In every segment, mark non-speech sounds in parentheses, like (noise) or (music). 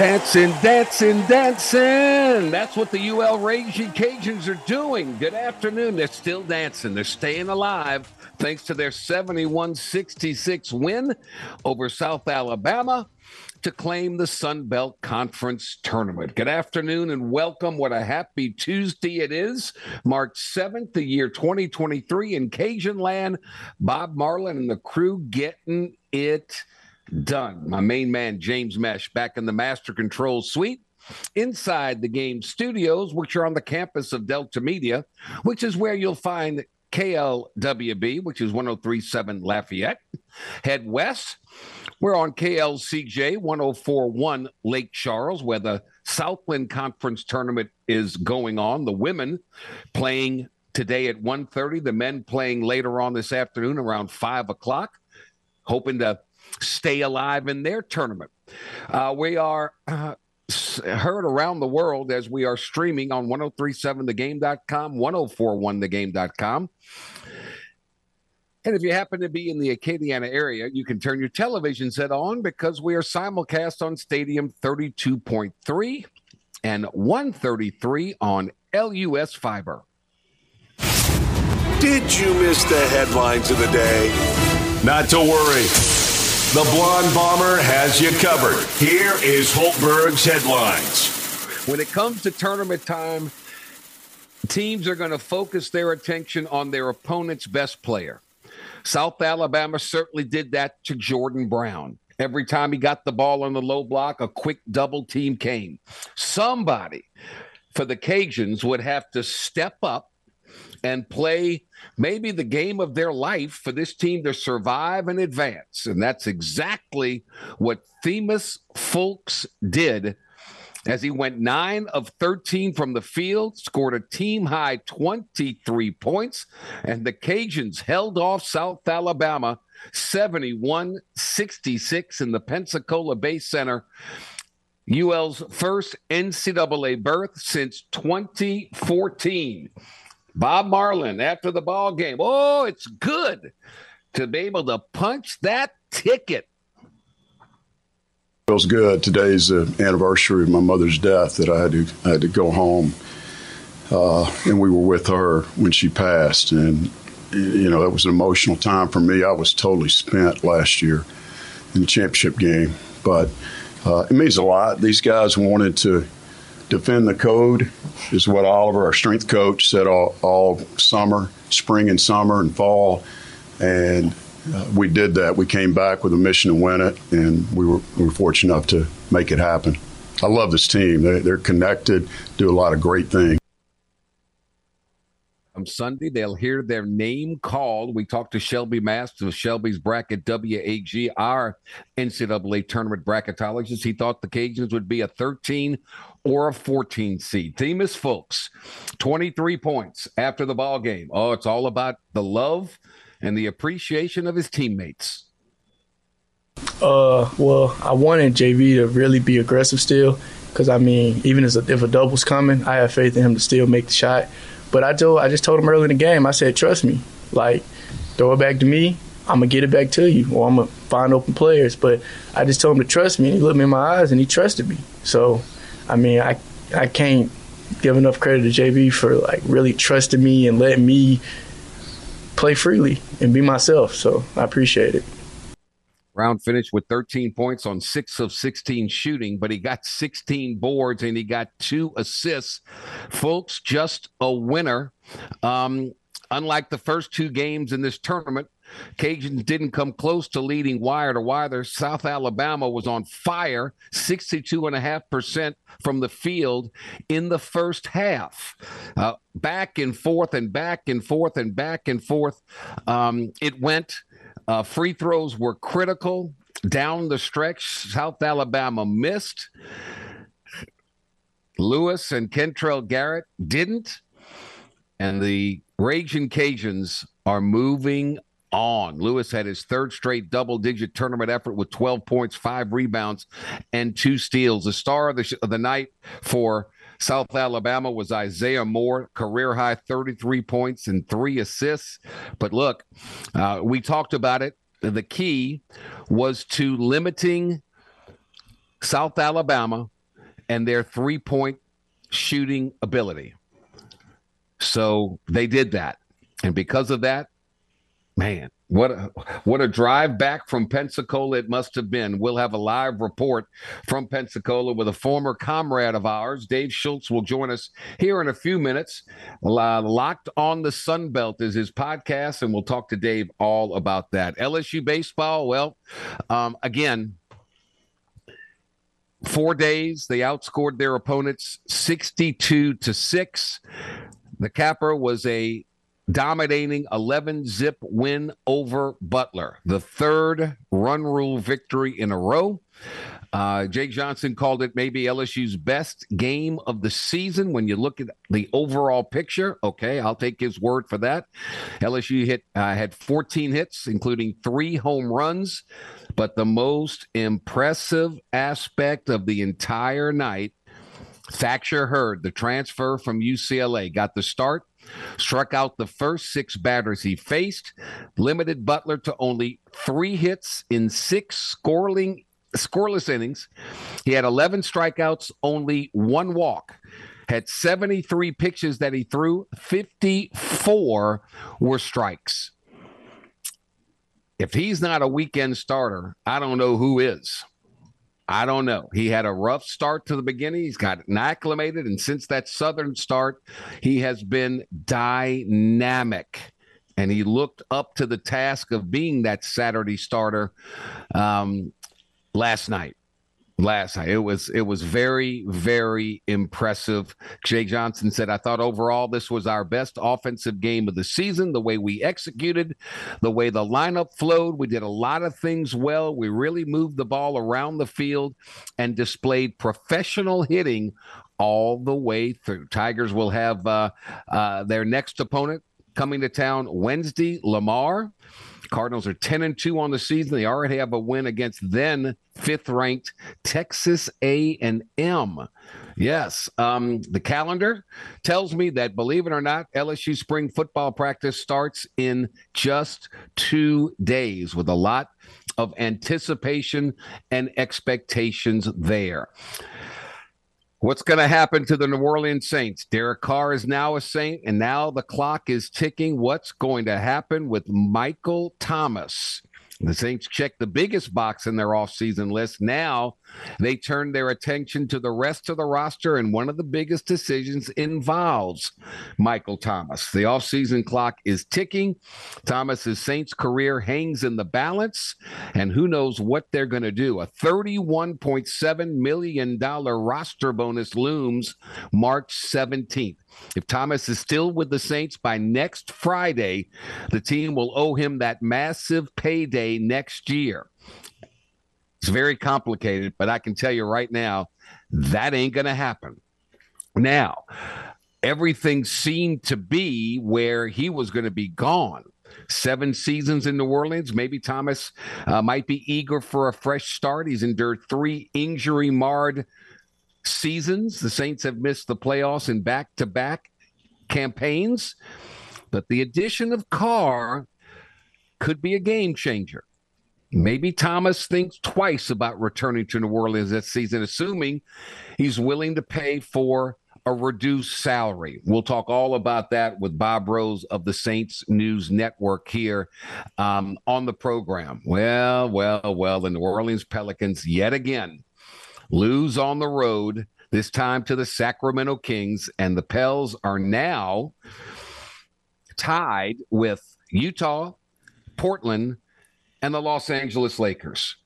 Dancing, dancing, dancing. That's what the UL Raging Cajuns are doing. Good afternoon. They're still dancing. They're staying alive thanks to their 71 66 win over South Alabama to claim the Sun Belt Conference tournament. Good afternoon and welcome. What a happy Tuesday it is. March 7th, the year 2023 in Cajun land. Bob Marlin and the crew getting it done. My main man, James Mesh, back in the Master Control Suite inside the game studios, which are on the campus of Delta Media, which is where you'll find KLWB, which is 1037 Lafayette. Head west, we're on KLCJ 1041 Lake Charles, where the Southland Conference tournament is going on. The women playing today at 1.30, the men playing later on this afternoon around 5 o'clock, hoping to stay alive in their tournament. Uh, we are uh, heard around the world as we are streaming on 1037thegame.com, 1041thegame.com. And if you happen to be in the Acadiana area, you can turn your television set on because we are simulcast on Stadium 32.3 and 133 on LUS Fiber. Did you miss the headlines of the day? Not to worry. The Blonde Bomber has you covered. Here is Hultberg's headlines. When it comes to tournament time, teams are going to focus their attention on their opponent's best player. South Alabama certainly did that to Jordan Brown. Every time he got the ball on the low block, a quick double team came. Somebody for the Cajuns would have to step up and play maybe the game of their life for this team to survive and advance. And that's exactly what Themus Fulks did as he went 9 of 13 from the field, scored a team high 23 points, and the Cajuns held off South Alabama 71 66 in the Pensacola Bay Center. UL's first NCAA berth since 2014. Bob Marlin after the ball game. Oh, it's good to be able to punch that ticket. Feels good. Today's the anniversary of my mother's death. That I had to I had to go home, uh, and we were with her when she passed. And you know, it was an emotional time for me. I was totally spent last year in the championship game, but uh, it means a lot. These guys wanted to defend the code is what Oliver, our strength coach, said all, all summer, spring and summer and fall. And uh, we did that. We came back with a mission to win it, and we were, we were fortunate enough to make it happen. I love this team. They, they're connected, do a lot of great things. On Sunday, they'll hear their name called. We talked to Shelby Mast of Shelby's Bracket WAG, our NCAA tournament bracketologist. He thought the Cajuns would be a 13 or a 14 seed. Themus Fulks, 23 points after the ball game. Oh, it's all about the love and the appreciation of his teammates. Uh, well, I wanted JB to really be aggressive still, because I mean, even as a, if a double's coming, I have faith in him to still make the shot. But I told, I just told him early in the game. I said, trust me, like throw it back to me. I'm gonna get it back to you, or I'm gonna find open players. But I just told him to trust me, and he looked me in my eyes, and he trusted me. So I mean, I I can't give enough credit to JB for like really trusting me and letting me play freely and be myself. So I appreciate it. Brown finished with 13 points on six of 16 shooting, but he got 16 boards and he got two assists. Fulks, just a winner. Um, unlike the first two games in this tournament, Cajuns didn't come close to leading wire to wire. South Alabama was on fire, 62.5% from the field in the first half. Uh, back and forth and back and forth and back and forth. Um, it went. Uh, free throws were critical down the stretch. South Alabama missed. Lewis and Kentrell Garnett didn't. And the Raging Cajuns are moving on. Lewis had his third straight double digit tournament effort with 12 points, five rebounds, and two steals. The star of the, sh- of the night for South Alabama was Isaiah Moore, career high 33 points and three assists. But look, uh, we talked about it. The key was to limiting South Alabama and their three point shooting ability. So they did that. And because of that, man, what a, what a drive back from Pensacola it must have been. We'll have a live report from Pensacola with a former comrade of ours. Dave Schultz will join us here in a few minutes. Uh, Locked on the Sun Belt is his podcast, and we'll talk to Dave all about that. LSU baseball, well, um, again, four days they outscored their opponents 62 to 6 the capper was a dominating 11 zip win over Butler, the third run rule victory in a row. Uh, Jay Johnson called it maybe LSU's best game of the season when you look at the overall picture. Okay, I'll take his word for that. LSU hit uh, had 14 hits, including three home runs, but the most impressive aspect of the entire night Thatcher Hurd, the transfer from UCLA, got the start, struck out the first six batters he faced, limited Butler to only three hits in six scoring, scoreless innings. He had 11 strikeouts, only one walk. Had 73 pitches that he threw, 54 were strikes. If he's not a weekend starter, I don't know who is. I don't know. He had a rough start to the beginning. He's gotten acclimated. And since that Southern start, he has been dynamic. And he looked up to the task of being that Saturday starter um, last night last night. It was it was very very impressive. Jay Johnson said, "I thought overall this was our best offensive game of the season. The way we executed, the way the lineup flowed, we did a lot of things well. We really moved the ball around the field and displayed professional hitting." All the way through. Tigers will have uh, uh, their next opponent coming to town Wednesday, Lamar. Cardinals are 10 and 2 on the season. They already have a win against then fifth ranked Texas A&M. Yes, um, the calendar tells me that, believe it or not, LSU spring football practice starts in just two days with a lot of anticipation and expectations there. What's going to happen to the New Orleans Saints? Derek Carr is now a Saint, and now the clock is ticking. What's going to happen with Michael Thomas? The Saints checked the biggest box in their offseason list. Now they turn their attention to the rest of the roster, and one of the biggest decisions involves Michael Thomas. The offseason clock is ticking. Thomas's Saints career hangs in the balance, and who knows what they're going to do. A $31.7 million roster bonus looms March 17th. If Thomas is still with the Saints by next Friday, the team will owe him that massive payday next year. It's very complicated, but I can tell you right now, that ain't going to happen. Now, everything seemed to be where he was going to be gone. Seven seasons in New Orleans. Maybe Thomas uh, might be eager for a fresh start. He's endured three injury marred seasons. The Saints have missed the playoffs in back to back campaigns, but the addition of Carr could be a game changer. Maybe Thomas thinks twice about returning to New Orleans this season, assuming he's willing to pay for a reduced salary. We'll talk all about that with Bob Rose of the Saints News Network here um, on the program. Well, well, well, the New Orleans Pelicans yet again lose on the road, this time to the Sacramento Kings, and the Pels are now tied with Utah, Portland, and the Los Angeles Lakers.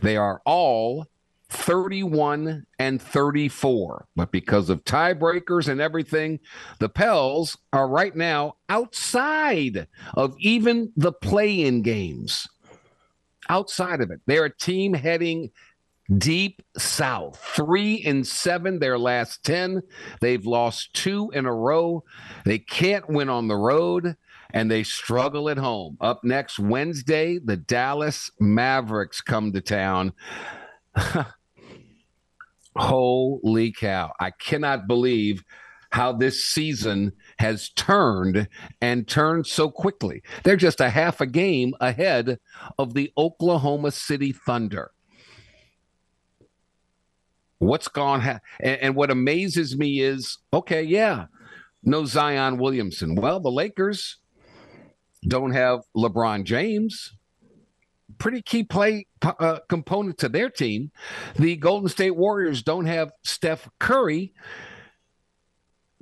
They are all 31 and 34. But because of tiebreakers and everything, the Pels are right now outside of even the play in games. Outside of it, they're a team heading Deep South, three and seven, their last 10. They've lost two in a row. They can't win on the road and they struggle at home. Up next, Wednesday, the Dallas Mavericks come to town. (laughs) Holy cow. I cannot believe how this season has turned and turned so quickly. They're just a half a game ahead of the Oklahoma City Thunder. What's gone? Ha- and, and what amazes me is okay, yeah, no Zion Williamson. Well, the Lakers don't have LeBron James. Pretty key play uh, component to their team. The Golden State Warriors don't have Steph Curry.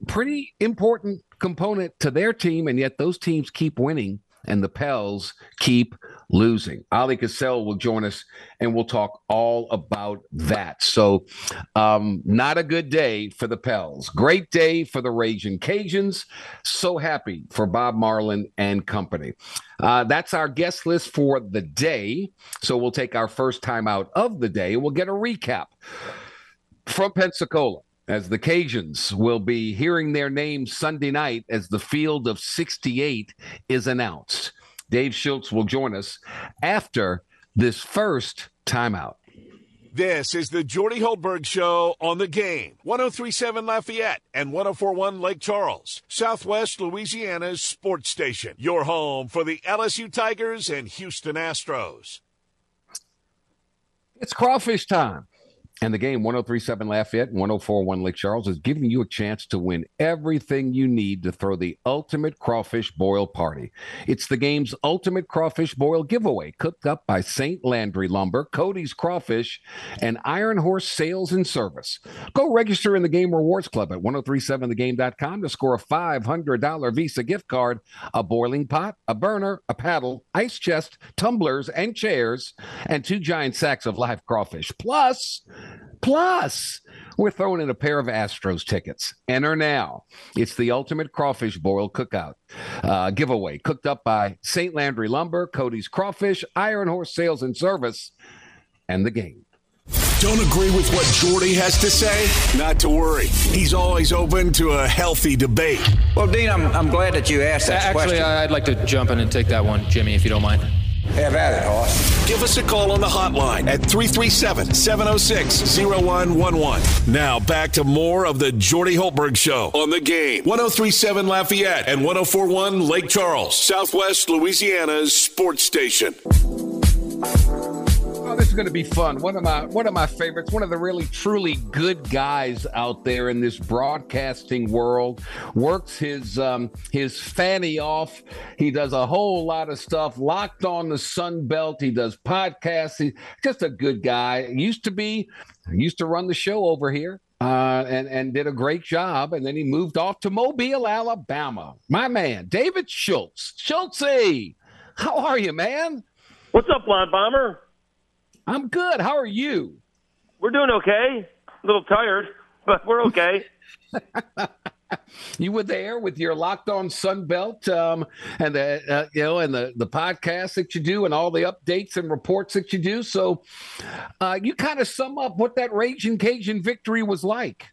Pretty important component to their team, and yet those teams keep winning and the Pels keep losing. Ali Cassell will join us and we'll talk all about that. So, um, not a good day for the Pels. Great day for the Raging Cajuns. So happy for Bob Marlin and company. Uh, that's our guest list for the day. So, we'll take our first time out of the day. We'll get a recap from Pensacola as the Cajuns will be hearing their name Sunday night as the field of 68 is announced. Dave Schultz will join us after this first timeout. This is the Jordy Hultberg Show on the game. 1037 Lafayette and 1041 Lake Charles, Southwest Louisiana's sports station. Your home for the LSU Tigers and Houston Astros. It's crawfish time. And the game 1037 Lafayette, 1041 Lake Charles is giving you a chance to win everything you need to throw the ultimate crawfish boil party. It's the game's ultimate crawfish boil giveaway, cooked up by St. Landry Lumber, Cody's Crawfish, and Iron Horse Sales and Service. Go register in the Game Rewards Club at 1037thegame.com to score a $500 Visa gift card, a boiling pot, a burner, a paddle, ice chest, tumblers, and chairs, and two giant sacks of live crawfish. Plus, Plus, we're throwing in a pair of Astros tickets. Enter now. It's the ultimate crawfish boil cookout uh, giveaway, cooked up by St. Landry Lumber, Cody's Crawfish, Iron Horse Sales and Service, and the game. Don't agree with what Jordy has to say? Not to worry. He's always open to a healthy debate. Well, Dean, I'm, I'm glad that you asked that Actually, question. Actually, I'd like to jump in and take that one, Jimmy, if you don't mind. Have at it, Hoss. Give us a call on the hotline at 337 706 0111. Now back to more of the Jordy Hultberg Show on the game. 1037 Lafayette and 1041 Lake Charles, Southwest Louisiana's sports station. Oh, this is going to be fun. One of my one of my favorites. One of the really truly good guys out there in this broadcasting world. Works his um, his fanny off. He does a whole lot of stuff. Locked on the Sun Belt. He does podcasts. He's just a good guy. Used to be. Used to run the show over here. Uh, and and did a great job, and then he moved off to Mobile, Alabama. My man, David Schultz. Schultzy, how are you, man? What's up, Blonde Bomber? I'm good. How are you? We're doing okay. A little tired, but we're okay. (laughs) you were there with your locked on Sun Belt, um, and the uh, you know, and the the podcast that you do, and all the updates and reports that you do. So, uh, you kind of sum up what that Raging Cajun victory was like.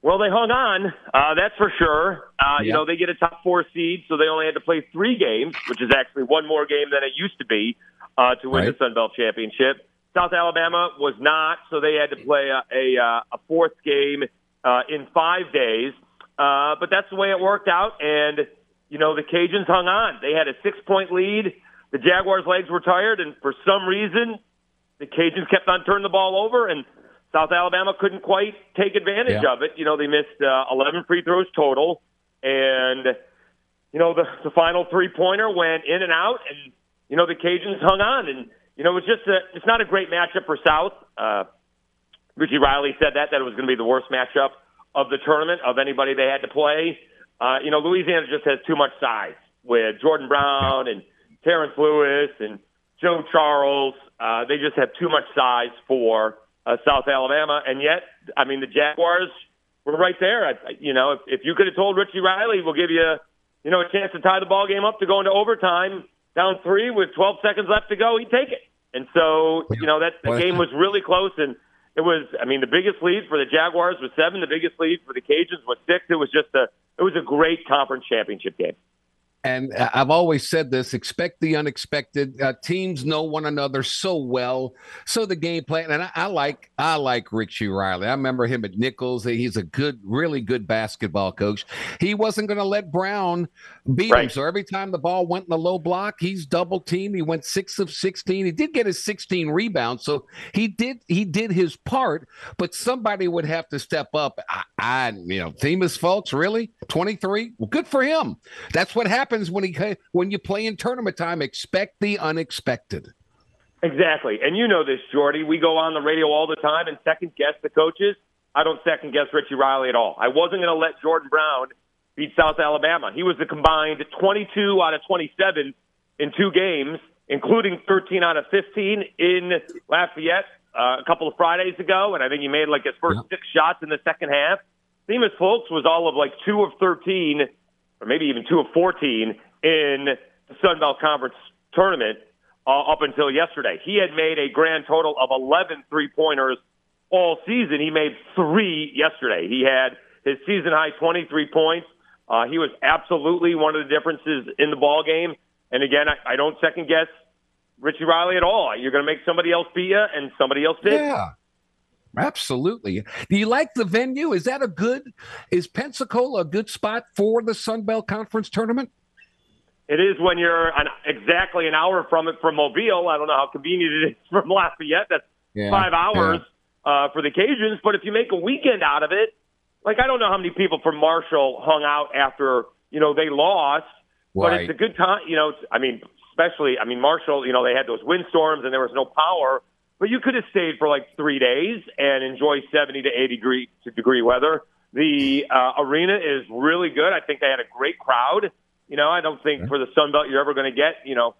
Well, they hung on, uh, that's for sure. Uh, Yeah. You know, they get a top four seed, so they only had to play three games, which is actually one more game than it used to be uh, to win Right. the Sun Belt Championship. South Alabama was not, so they had to play a, a, uh, a fourth game uh, in five days. Uh, but that's the way it worked out, and you know the Cajuns hung on. They had a six-point lead. The Jaguars' legs were tired, and for some reason, the Cajuns kept on turning the ball over, and South Alabama couldn't quite take advantage Yeah. of it. You know, they missed uh, 11 free throws total, and you know the the final three pointer went in and out, and you know the Cajuns hung on, and you know it's just a it's not a great matchup for South. Uh, Richie Riley said that that it was going to be the worst matchup of the tournament of anybody they had to play. Uh, you know, Louisiana just has too much size with Jordan Brown and Terrence Lewis and Joe Charles. Uh, they just have too much size for uh, South Alabama, and yet, I mean, the Jaguars were right there. I- you know, if, if you could have told Richie Riley, we'll give you, you know, a chance to tie the ball game up to go into overtime, down three with 12 seconds left to go, he'd take it. And so, you know, that the game was really close and it was I mean, the biggest lead for the Jaguars was seven, the biggest lead for the Cajuns was six. It was just a it was a great conference championship game and I've always said this expect the unexpected. Uh, teams know one another so well. So the game plan, and I, I, like I like Richie Riley. I remember him at Nicholls. He's a good, really good basketball coach. He wasn't going to let Brown beat right. him. So every time the ball went in the low block, he's double teamed. He went six of 16. He did get his 16 rebounds. So he did he did his part, but somebody would have to step up. I, I you know, Themus Fulks, really? 23? Well, good for him. That's what happens when he when you play in tournament time. Expect the unexpected. Exactly, and you know this, Jordy. We go on the radio all the time and second guess the coaches. I don't second guess Richie Riley at all. I wasn't going to let Jordan Brown beat South Alabama. He was the combined 22 out of 27 in two games, including 13 out of 15 in Lafayette uh, a couple of Fridays ago, and I think he made like his first six shots in the second half. Themus Fulks was all of like two of 13 or maybe even two of 14 in the Sun Belt Conference tournament uh, up until yesterday. He had made a grand total of 11 three pointers all season. He made three yesterday. He had his season high 23 points. Uh, he was absolutely one of the differences in the ball game. And again, I, I don't second guess Richie Riley at all. You're going to make somebody else beat you, and somebody else did. Yeah. Absolutely. Do you like the venue? Is that a good? Is Pensacola a good spot for the Sun Belt Conference tournament? It is when you're an, exactly an hour from it from Mobile. I don't know how convenient it is (laughs) from Lafayette. That's yeah, five hours yeah. uh, for the Cajuns. But if you make a weekend out of it, like I don't know how many people from Marshall hung out after you know they lost, right. but it's a good time. You know, I mean, especially I mean Marshall. You know, they had those windstorms and there was no power but you could have stayed for like three days and enjoy 70 to 80 degree, degree weather. The uh, arena is really good. I think they had a great crowd. You know, I don't think for the Sun Belt you're ever going to get, you know,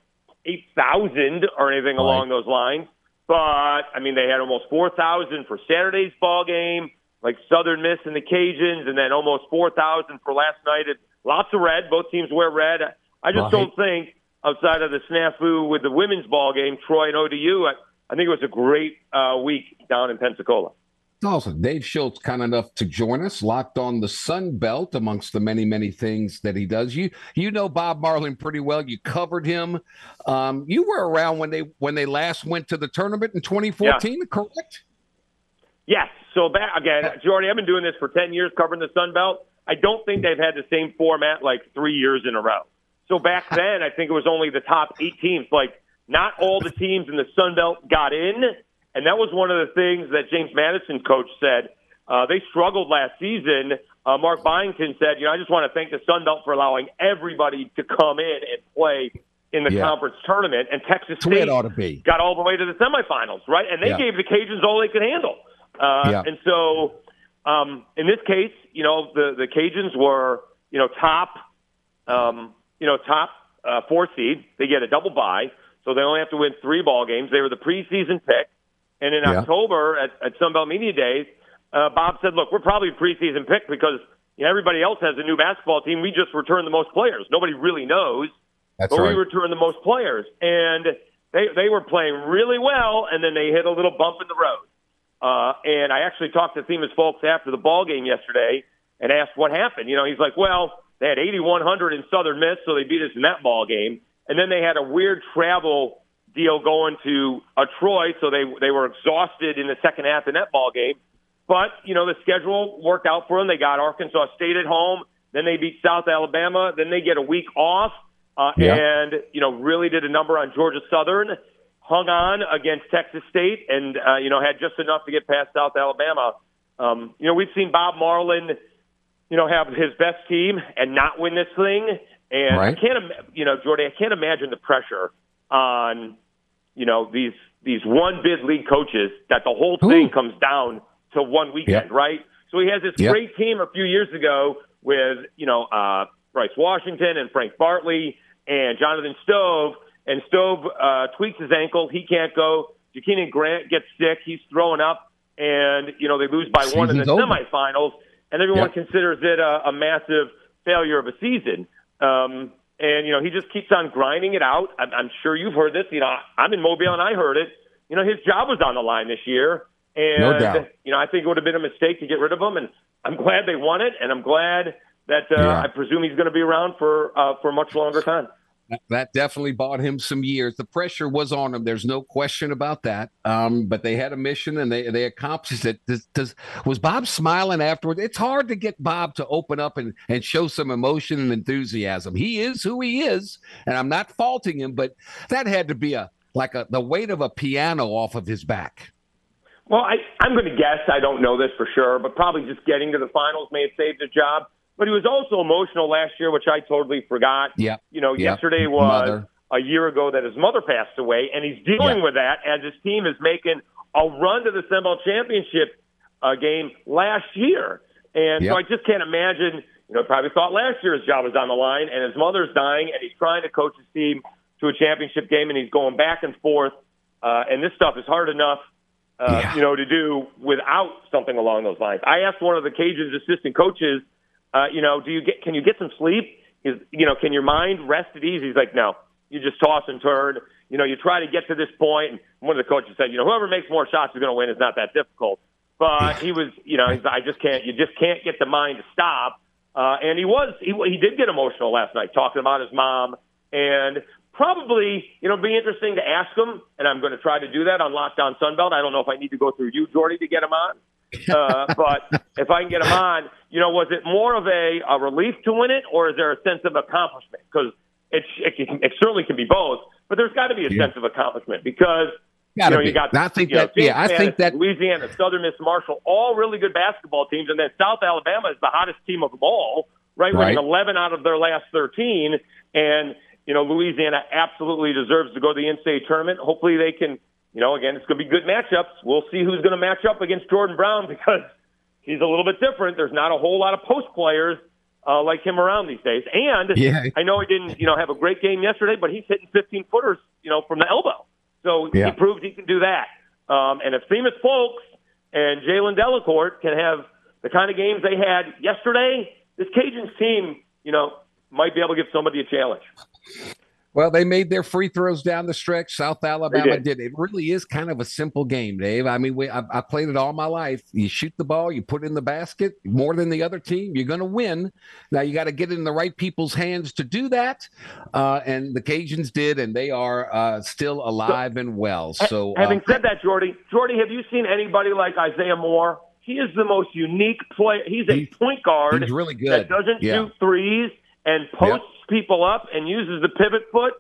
8,000 or anything right. along those lines. But, I mean, they had almost 4,000 for Saturday's ball game, like Southern Miss and the Cajuns, and then almost 4,000 for last night. It, lots of red. Both teams wear red. I just right. don't think outside of the snafu with the women's ball game, Troy and ODU, I think it was a great uh, week down in Pensacola. Awesome. Dave Schultz, kind enough to join us, locked on the Sun Belt amongst the many, many things that he does. You you know Bob Marlin pretty well. You covered him. Um, you were around when they when they last went to the tournament in 2014, yeah. correct? Yes. So back again, Jordy, I've been doing this for 10 years covering the Sun Belt. I don't think they've had the same format like three years in a row. So back (laughs) then, I think it was only the top eight teams. Like not all the teams in the Sun Belt got in, and that was one of the things that James Madison coach said. Uh, they struggled last season. Uh, Mark Byington said, "You know, I just want to thank the Sun Belt for allowing everybody to come in and play in the yeah. conference tournament." And Texas State ought to be. got all the way to the semifinals, right? And they yeah. gave the Cajuns all they could handle. Uh, yeah. And so, um, in this case, you know, the the Cajuns were, you know, top, um, you know, top uh, four seed. They get a double bye so they only have to win three ball games. They were the preseason pick, and in yeah. October at, at Sunbelt Media Days, uh, Bob said, "Look, we're probably a preseason pick because you know, everybody else has a new basketball team. We just return the most players. Nobody really knows, That's but right. we return the most players, and they they were playing really well, and then they hit a little bump in the road. Uh, and I actually talked to Themus Fulks after the ball game yesterday and asked what happened. You know, he's like, "Well." They had 8,100 in Southern Miss, so they beat us in that ball game and then they had a weird travel deal going to a Troy, so they they were exhausted in the second half in that ball game. But you know the schedule worked out for them. They got Arkansas State at home, then they beat South Alabama, then they get a week off, uh, yeah. and you know really did a number on Georgia Southern, hung on against Texas State, and uh, you know had just enough to get past South Alabama. Um, you know we've seen Bob Marlin, you know have his best team and not win this thing. And right. I can't, you know, Jordy, I can't imagine the pressure on, you know, these these one bid league coaches that the whole thing Ooh. comes down to one weekend, yep. right? So he has this yep. great team a few years ago with, you know, uh, Bryce Washington and Frank Bartley and Jonathan Stove. And Stove uh, tweaks his ankle. He can't go. JaKeenan Gant gets sick. He's throwing up. And, you know, they lose by one in the over. semifinals. And everyone yep. considers it a, a massive failure of a season. Um, and you know he just keeps on grinding it out. I'm, I'm sure you've heard this. You know, I'm in Mobile and I heard it. You know, his job was on the line this year, and no doubt. you know I think it would have been a mistake to get rid of him. And I'm glad they won it, and I'm glad that uh, Yeah. I presume he's going to be around for uh, for a much longer time. That definitely bought him some years. The pressure was on him. There's no question about that. Um, but they had a mission and they they accomplished it. Does, does was Bob smiling afterwards? It's hard to get Bob to open up and and show some emotion and enthusiasm. He is who he is, and I'm not faulting him, but that had to be a like a the weight of a piano off of his back. Well, I, I'm going to guess. I don't know this for sure, but probably just getting to the finals may have saved his job. But he was also emotional last year, which I totally forgot. Yeah. You know, Yeah. yesterday was Mother. a year ago that his mother passed away, and he's dealing Yeah. with that as his team is making a run to the Sun Belt Championship uh, game last year. And Yep. so I just can't imagine. You know, probably thought last year his job was on the line, and his mother's dying, and he's trying to coach his team to a championship game, and he's going back and forth. Uh, and this stuff is hard enough uh, Yeah. you know, to do without something along those lines. I asked one of the Cajuns' assistant coaches, uh, you know, do you get can you get some sleep? Is you know, can your mind rest at ease? He's like, no, you just toss and turn. You know, you try to get to this point. And one of the coaches said, you know, whoever makes more shots is going to win. It's not that difficult. But he was, you know, he's, I just can't. You just can't get the mind to stop. Uh, and he was, he, he did get emotional last night, talking about his mom, and probably, you know, be interesting to ask him. And I'm going to try to do that on Locked On Sunbelt. I don't know if I need to go through you, Jordy, to get him on. Uh, but if I can get him on, you know, was it more of a, a relief to win it, or is there a sense of accomplishment? Because it, it, can- it certainly can be both, but there's got to be a Yeah. sense of accomplishment because Gotta you know, be. you got I think you know, that- yeah, I think that- Louisiana, Southern Miss Marshall, all really good basketball teams, and then South Alabama is the hottest team of them all, right? Right. Winning 11 out of their last 13, and you know Louisiana absolutely deserves to go to the NCAA tournament. Hopefully, they can. You know, again, it's going to be good matchups. We'll see who's going to match up against Jordan Brown (laughs) because he's a little bit different. There's not a whole lot of post players uh, like him around these days. And Yeah. I know he didn't, you know, have a great game yesterday, but he's hitting 15 footers, you know, from the elbow. So Yeah. he proved he can do that. Um, and if Themus Fulks and Jalen Dalcourt can have the kind of games they had yesterday, this Cajuns team, you know, might be able to give somebody a challenge. Well, they made their free throws down the stretch. South Alabama did. did. It really is kind of a simple game, Dave. I mean, we, I, I played it all my life. You shoot the ball, you put it in the basket more than the other team, you're going to win. Now you got to get it in the right people's hands to do that, uh, and the Cajuns did, and they are uh, still alive and well. So, having uh, said that, Jordy, Jordy, have you seen anybody like Isaiah Moore? He is the most unique player. He's a point guard he's really good. that doesn't Yeah. shoot threes and posts people up and uses the pivot foot.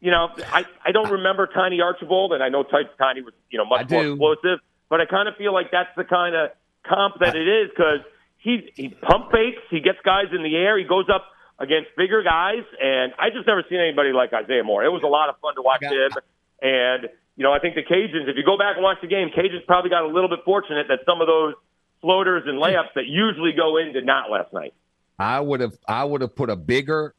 You know, I, I don't remember Tiny Archibald, and I know Tiny was you know I much more do. explosive, but I kind of feel like that's the kind of comp that it is because he he pump fakes, he gets guys in the air, he goes up against bigger guys, and I just never seen anybody like Isaiah Moore. It was a lot of fun to watch him, and you know I think the Cajuns. If you go back and watch the game, Cajuns probably got a little bit fortunate that some of those floaters and layups that usually go in did not last night. I would have I would have put a bigger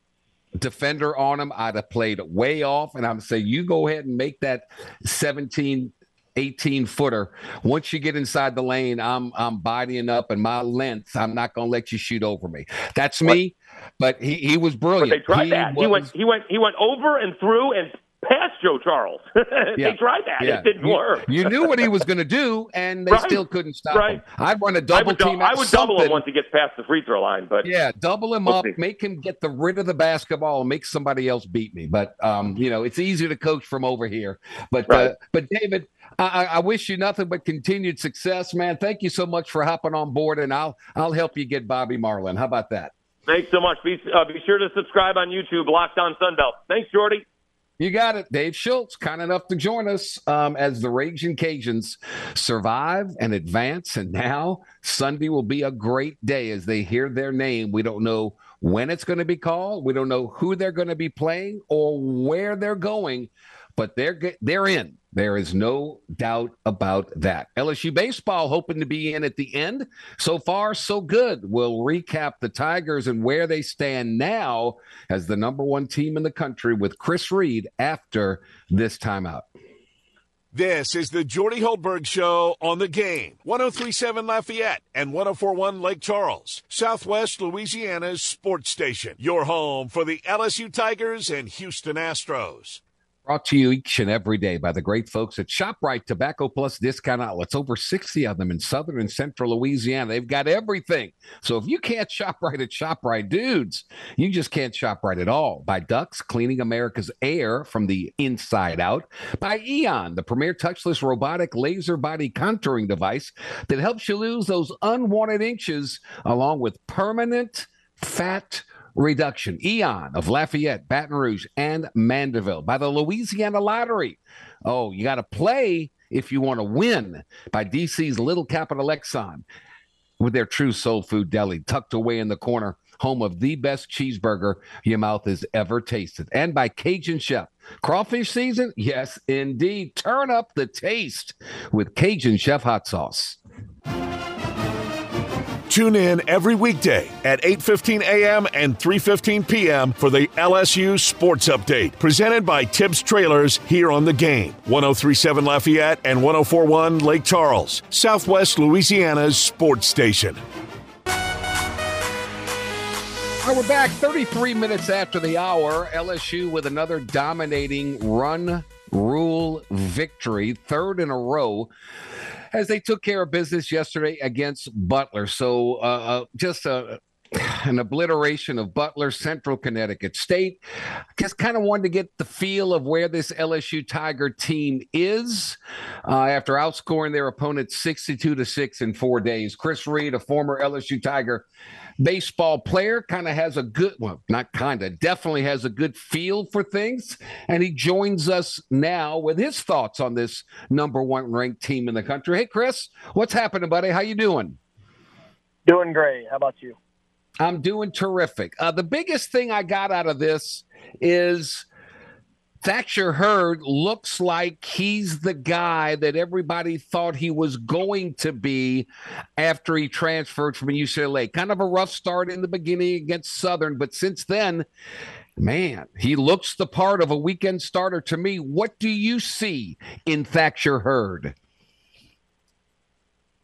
defender on him. I'd have played way off, and I'm saying you go ahead and make that 17, 18 footer. Once you get inside the lane, I'm I'm bodying up, and my length, I'm not going to let you shoot over me. That's me. But he, he was But brilliant. they tried he that. He went he went he went over and through and past Joe Charles. (laughs) Yeah. they tried that. Yeah. It didn't you, work. you knew what he was going to do, and they Right. still couldn't stop Right. him. I'd run a I double would, dou- team. I would double him once he gets past the free throw line, but Yeah, double him We'll up, see. make him get the rid of the basketball, and make somebody else beat me. But um, you know, it's easier to coach from over here. But Right. uh, but David, I, I I wish you nothing but continued success, man. Thank you so much for hopping on board, and I'll I'll help you get Bobby Marlin. How about that? thanks so much. Be uh, be sure to subscribe on YouTube, Locked On Sunbelt. Thanks, Jordy. You got it. Dave Schultz, kind enough to join us um, as the Raging Cajuns survive and advance. And now Sunday will be a great day as they hear their name. We don't know when it's going to be called. We don't know who they're going to be playing or where they're going, but they're they're in. There is no doubt about that. LSU baseball hoping to be in at the end. So far, so good. We'll recap the Tigers and where they stand now as the number one team in the country with Chris Reed after this timeout. This is the Jordy Hultberg Show on the game. 1037 Lafayette and 1041 Lake Charles, Southwest Louisiana's sports station. Your home for the LSU Tigers and Houston Astros. Brought to you each and every day by the great folks at ShopRite Tobacco Plus Discount Outlets. Over 60 of them in southern and central Louisiana. They've got everything. So if you can't shop right at ShopRite, dudes, you just can't shop right at all. By Ducks, cleaning America's air from the inside out. By Eon, the premier touchless robotic laser body contouring device that helps you lose those unwanted inches along with permanent fat reduction. Eon of Lafayette, Baton Rouge, and Mandeville by the Louisiana Lottery. Oh, you got to play if you want to win by DC's Little Capital Exxon with their true soul food deli tucked away in the corner, home of the best cheeseburger your mouth has ever tasted. And by Cajun Chef. Crawfish season? Yes, indeed. Turn up the taste with Cajun Chef hot sauce. Tune in every weekday at 8:15 a.m. and 3:15 p.m. for the LSU Sports Update, presented by Tibbs Trailers here on the game. 1037 Lafayette and 1041 Lake Charles, Southwest Louisiana's sports station. Right, we're back 33 minutes after the hour. LSU with another dominating run rule victory, third in a row as they took care of business yesterday against Butler. So uh, uh, just a an obliteration of Butler, Central Connecticut State. Just kind of wanted to get the feel of where this LSU Tiger team is uh, after outscoring their opponent 62 to 6 in four days. Chris Reed, a former LSU Tiger, baseball player, kind of has a good, well, not kind of, definitely has a good feel for things. And he joins us now with his thoughts on this number one ranked team in the country. Hey, Chris, what's happening, buddy? How you doing? Doing great. How about you? I'm doing terrific. Uh, the biggest thing I got out of this is Thatcher Hurd looks like he's the guy that everybody thought he was going to be after he transferred from UCLA. Kind of a rough start in the beginning against Southern, but since then, man, he looks the part of a weekend starter to me. What do you see in Thatcher Hurd?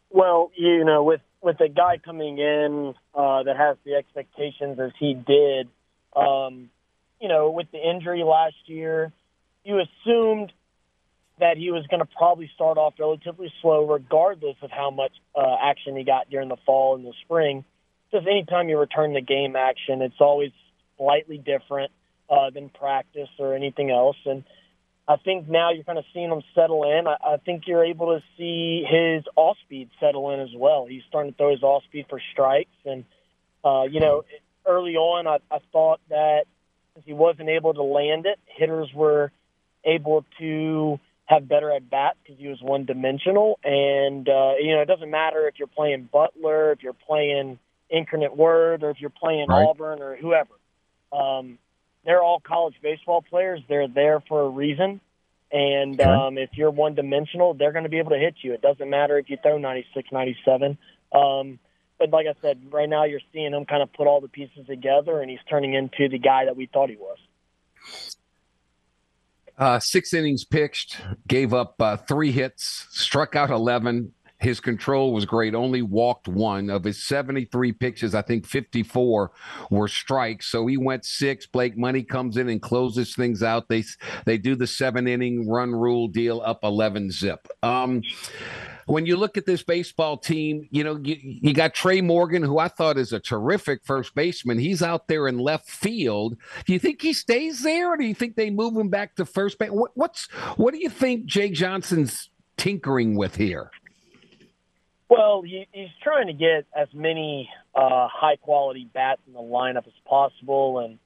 Well, you know, with with a guy coming in uh, that has the expectations as he did, um, you know, with the injury last year, you assumed that he was going to probably start off relatively slow, regardless of how much uh, action he got during the fall and the spring. Because anytime you return to game action, it's always slightly different uh, than practice or anything else. And I think now you're kind of seeing him settle in. I, I think you're able to see his off speed settle in as well. He's starting to throw his off speed for strikes. And, uh, you know, early on, I, I thought that since he wasn't able to land it, hitters were able to have better at bats because he was one dimensional. And, uh, you know, it doesn't matter if you're playing Butler, if you're playing Incarnate Word, or if you're playing right. Auburn or whoever. Um, they're all college baseball players. They're there for a reason. And um, if you're one dimensional, they're going to be able to hit you. It doesn't matter if you throw 96, 97. Um, but like I said, right now you're seeing him kind of put all the pieces together, and he's turning into the guy that we thought he was. Uh, six innings pitched, gave up uh, three hits, struck out 11. His control was great, only walked one. Of his 73 pitches, I think 54 were strikes. So he went six. Blake Money comes in and closes things out. They they do the seven inning run rule deal up 11 zip. Um, when you look at this baseball team, you know, you, you, got Trey Morgan, who I thought is a terrific first baseman. He's out there in left field. Do you think he stays there, or do you think they move him back to first base? What, what's what do you think Jay Johnson's tinkering with here? Well, he, he's trying to get as many uh, high quality bats in the lineup as possible, and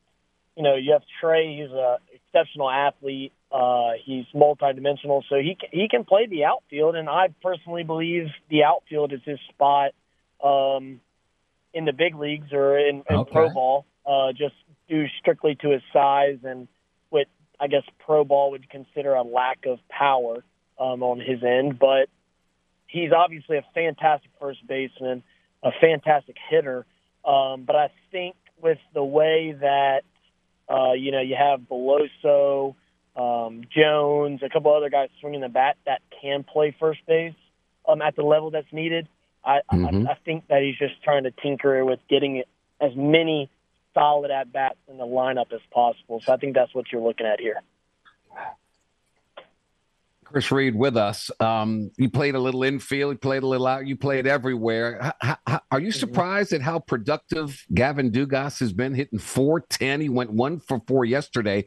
you know, you have Trey. He's an exceptional athlete. Uh, he's multidimensional, so he he can play the outfield, and I personally believe the outfield is his spot um, in the big leagues or in, in okay. pro ball. Uh, just due strictly to his size and what I guess pro ball would consider a lack of power um, on his end, but he's obviously a fantastic first baseman, a fantastic hitter. Um, but I think with the way that uh, you know you have Beloso um, Jones, a couple other guys swinging the bat that can play first base um, at the level that's needed. I, Mhm. I, I think that he's just trying to tinker with getting as many solid at bats in the lineup as possible. So I think that's what you're looking at here. Chris Reed with us. Um, you played a little infield, you played a little out, you played everywhere. H- h- are you surprised at how productive Gavin Dugas has been hitting 410? He went one for four yesterday.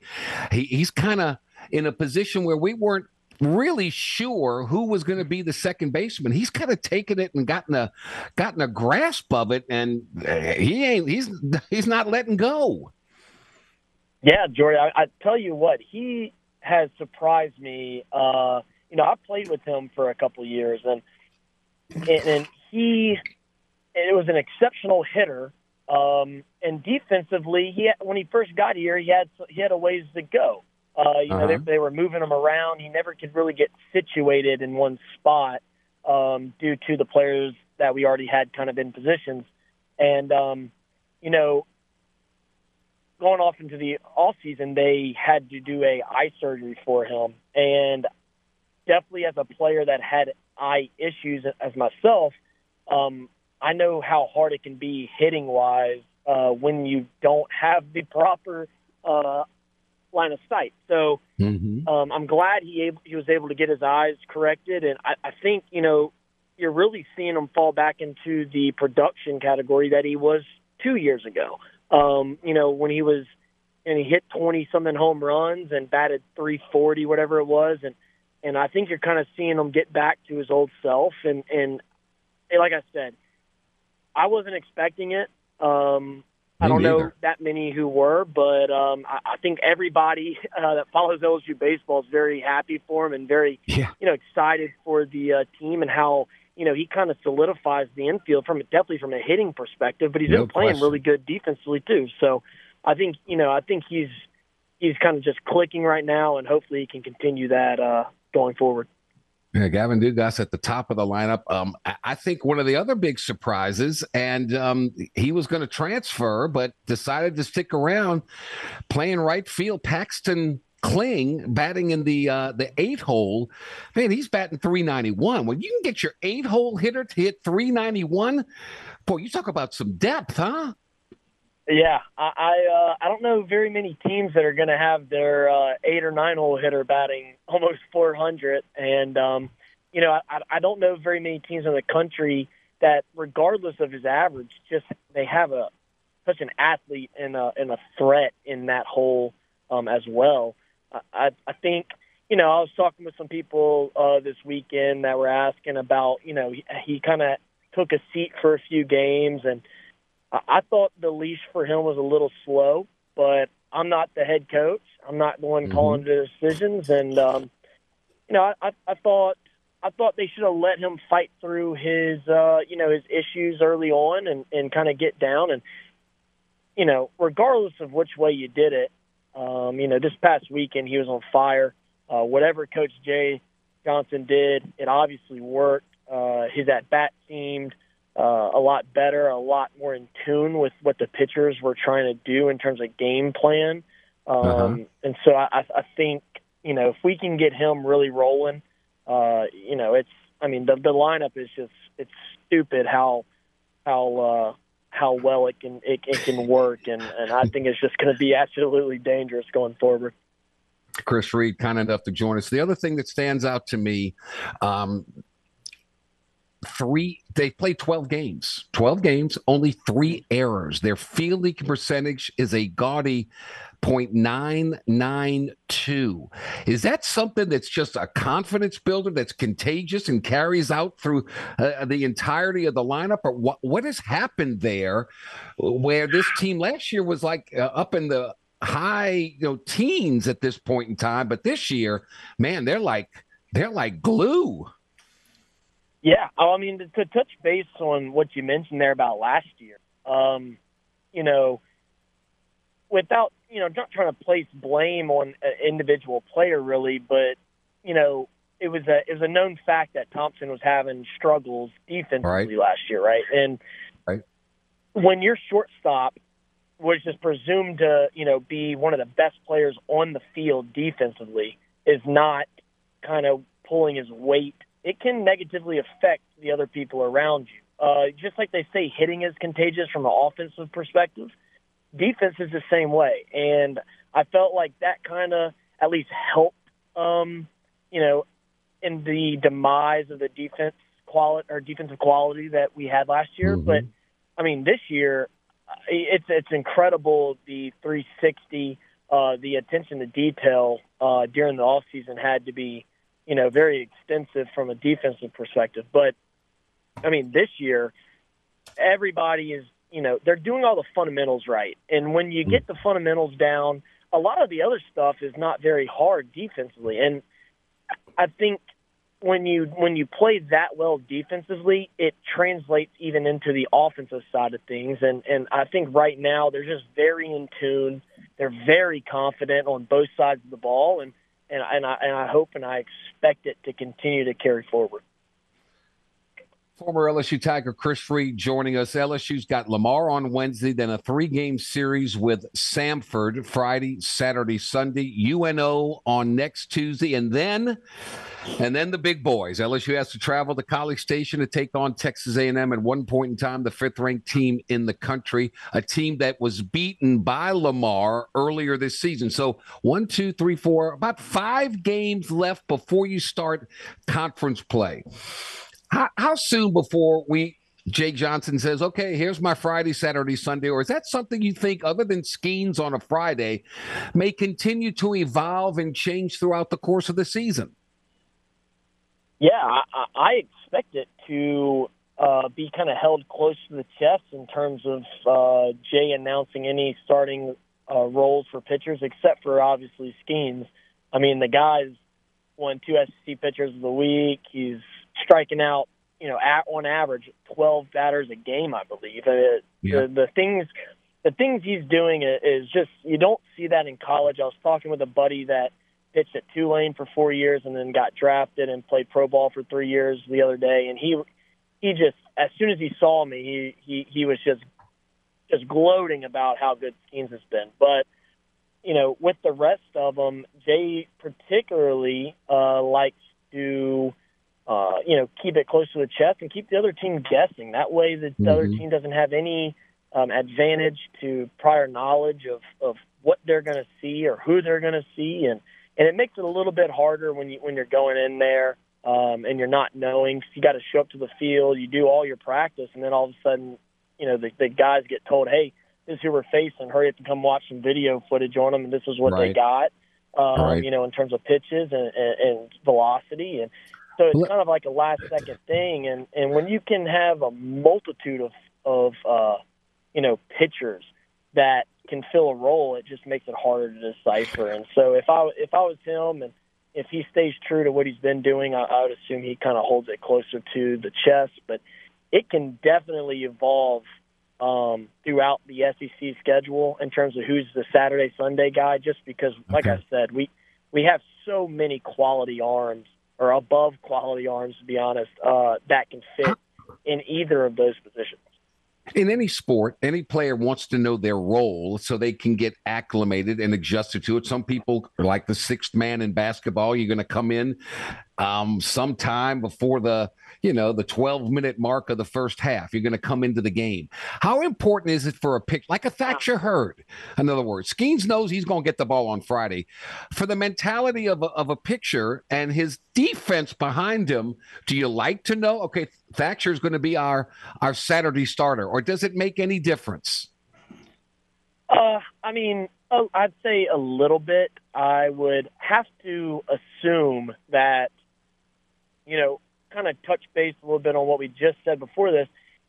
He, he's kind of in a position where we weren't really sure who was going to be the second baseman. He's kind of taken it and gotten a gotten a grasp of it, and uh, he ain't he's he's not letting go. Yeah, Jordy, I, I tell you what, he has surprised me. Uh, you know, I played with him for a couple of years, and and, and he it was an exceptional hitter. Um, and defensively, he had, when he first got here, he had he had a ways to go. Uh, you know, Uh-huh. they, they were moving him around. He never could really get situated in one spot um, due to the players that we already had kind of in positions. And um, you know, going off into the off season, they had to do a eye surgery for him, and definitely as a player that had eye issues as myself, um, I know how hard it can be hitting wise uh, when you don't have the proper uh, line of sight. So Mm-hmm. um, I'm glad he able, he was able to get his eyes corrected, and I, I think you know you're really seeing him fall back into the production category that he was two years ago. Um, you know when he was and he hit 20 something home runs and batted 340 whatever it was, and and I think you're kind of seeing him get back to his old self. And and like I said, I wasn't expecting it. Um, I don't know that many who were, but um, I, I think everybody (laughs) uh, that follows LSU baseball is very happy for him and very, Yeah. you know, excited for the uh, team and how you know he kind of solidifies the infield from definitely from a hitting perspective, but he's No been playing question. really good defensively too. So I think you know I think he's he's kind of just clicking right now, and hopefully he can continue that uh, going forward. Yeah, Gavin Dugas at the top of the lineup. Um, I- I think one of the other big surprises, and um, he was going to transfer, but decided to stick around, playing right field. Paxton Kling batting in the uh, the eight hole. Man, he's batting three ninety one. When you can get your eight hole hitter to hit three ninety one, boy, you talk about some depth, huh? Yeah, I I, uh, I don't know very many teams that are going to have their uh, eight or nine hole hitter batting (laughs) almost 400, and um, you know I, I don't know very many teams in the country that, regardless of his average, just they have a such an athlete and a and a threat in that hole um, as well. I- I think you know I was talking with some people uh, this weekend that were asking about you know he, he kind of took a seat for a few games and. I I thought the leash for him was a little slow, but I'm not the head coach. I'm not the one calling the decisions, and um, you know, I, I, I thought I thought they should have let him fight through his uh, you know his issues early on and and kind of get down and you know, regardless of which way you did it, um, you know, this past weekend he was on fire. Uh, whatever Coach Jay Johnson did, it obviously worked. Uh, his at bat seemed uh, a lot better, a lot more in tune with what the pitchers were trying to do in terms of game plan. Um, Uh-huh. And so I, I I think you know if we can get him really rolling, uh, you know it's I mean the the lineup is just it's stupid how how uh, how well it can it, it can work, and and I think it's just going to be absolutely dangerous going forward. Chris Reed, kind enough to join us. The other thing that stands out to me, um, three they played 12 games 12 games only three errors their fielding percentage is a gaudy 0.992 is that something that's just a confidence builder that's contagious and carries out through uh, the entirety of the lineup? Or what what has happened there where this team last year was like uh, up in the high you know teens at this point in time but this year man they're like they're like glue. Yeah, oh, I mean to, to touch base on what you mentioned there about last year, um, you know, without you know not trying to place blame on an individual player really, but you know it was a it was a known fact that Thompson was having struggles defensively Right. last year, right? And Right. when your shortstop which is presumed to, you know, be one of the best players on the field defensively, is not kind of pulling his weight, it can negatively affect the other people around you. Uh, just like they say, hitting is contagious from an offensive perspective. Defense is the same way, and I felt like that kind of at least helped, um, you know, in the demise of the defense quality or defensive quality that we had last year. Mm-hmm. But I mean, this year it's it's incredible the 360, uh, the attention to detail uh, during the off season had to be, you know, very extensive from a defensive perspective. But I mean, this year everybody is, you know, they're doing all the fundamentals right, and when you hmm. get the fundamentals down, a lot of the other stuff is not very hard defensively, and I think when you when you play that well defensively, it translates even into the offensive side of things. And and I think right now they're just very in tune. They're very confident on both sides of the ball, and and and I and I hope and I expect it to continue to carry forward. Former LSU Tiger Chris Reed joining us. LSU's got Lamar on Wednesday, then a three game series with Samford Friday, Saturday, Sunday, UNO on next Tuesday, and then and then the big boys. LSU has to travel to College Station to take on Texas A&M at one point in time, the fifth-ranked team in the country, a team that was beaten by Lamar earlier this season. So one, two, three, four, about five games left before you start conference play. How, how soon before we Jay Johnson says, okay, here's my Friday, Saturday, Sunday? Or is that something you think, other than Skenes on a Friday, may continue to evolve and change throughout the course of the season? Yeah, I, I expect it to uh, be kind of held close to the chest in terms of uh, Jay announcing any starting uh, roles for pitchers, except for obviously Skenes. I mean, the guy's won two SEC pitchers of the week. He's striking out, you know, at, on average, 12 batters a game, I believe. Uh, yeah. the, the things, the things he's doing is just you don't see that in college. I was talking with a buddy that pitched at Tulane for four years and then got drafted and played pro ball for three years the other day, and he he just as soon as he saw me, he he he was just just gloating about how good Skenes has been, but you know, with the rest of them, Jay particularly uh, likes to uh, you know, keep it close to the chest and keep the other team guessing. That way, the, mm-hmm. other team doesn't have any um, advantage to prior knowledge of of what they're going to see or who they're going to see, and and it makes it a little bit harder when you when you're going in there um, and you're not knowing. You got to show up to the field, you do all your practice, and then all of a sudden, you know, the, the guys get told, "Hey, this is who we're facing. Hurry up and come watch some video footage on them, and this is what right. they got." Um, right. You know, in terms of pitches and, and, and velocity, and so it's kind of like a last second thing, and and when you can have a multitude of of uh, you know pitchers that can fill a role, it just makes it harder to decipher. And so if I if I was him and if he stays true to what he's been doing, I, I would assume he kind of holds it closer to the chest. But it can definitely evolve um, throughout the SEC schedule in terms of who's the Saturday Sunday guy. Just because, like okay. I said, we we have so many quality arms or above quality arms, to be honest, uh, that can fit in either of those positions. In any sport, any player wants to know their role so they can get acclimated and adjusted to it. Some people, like the sixth man in basketball, you're going to come in um, sometime before the you know the 12 minute mark of the first half you're going to come into the game. How important is it for a pick like a thatcher hurd in other words Skenes knows he's going to get the ball on friday. For the mentality of a, of a pitcher and his defense behind him do you like to know okay thatcher is going to be our our saturday starter or does it make any difference? Uh, I mean, I'd say a little bit. I would have to assume that you know, kind of touch base a little bit on what we just said before this,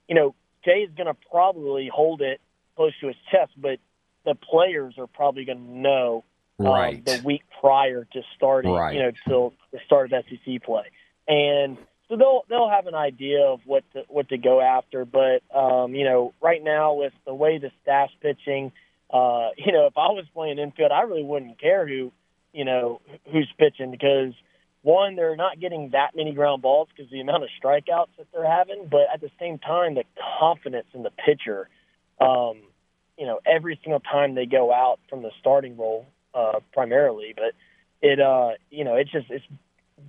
you know, Jay is going to probably hold it close to his chest, but the players are probably going to know um, right. the week prior to starting, right. you know, till the start of SEC play, and so they'll they'll have an idea of what to, what to go after. But um, you know, right now with the way the staff's pitching, uh, (laughs) you know, if I was playing infield, I really wouldn't care who, you know, who's pitching because one, they're not getting that many ground balls because the amount of strikeouts that they're having, but at the same time, the confidence in the pitcher, um, you know, every single time they go out from the starting role, uh, primarily, but it, uh, you know, it's just, it's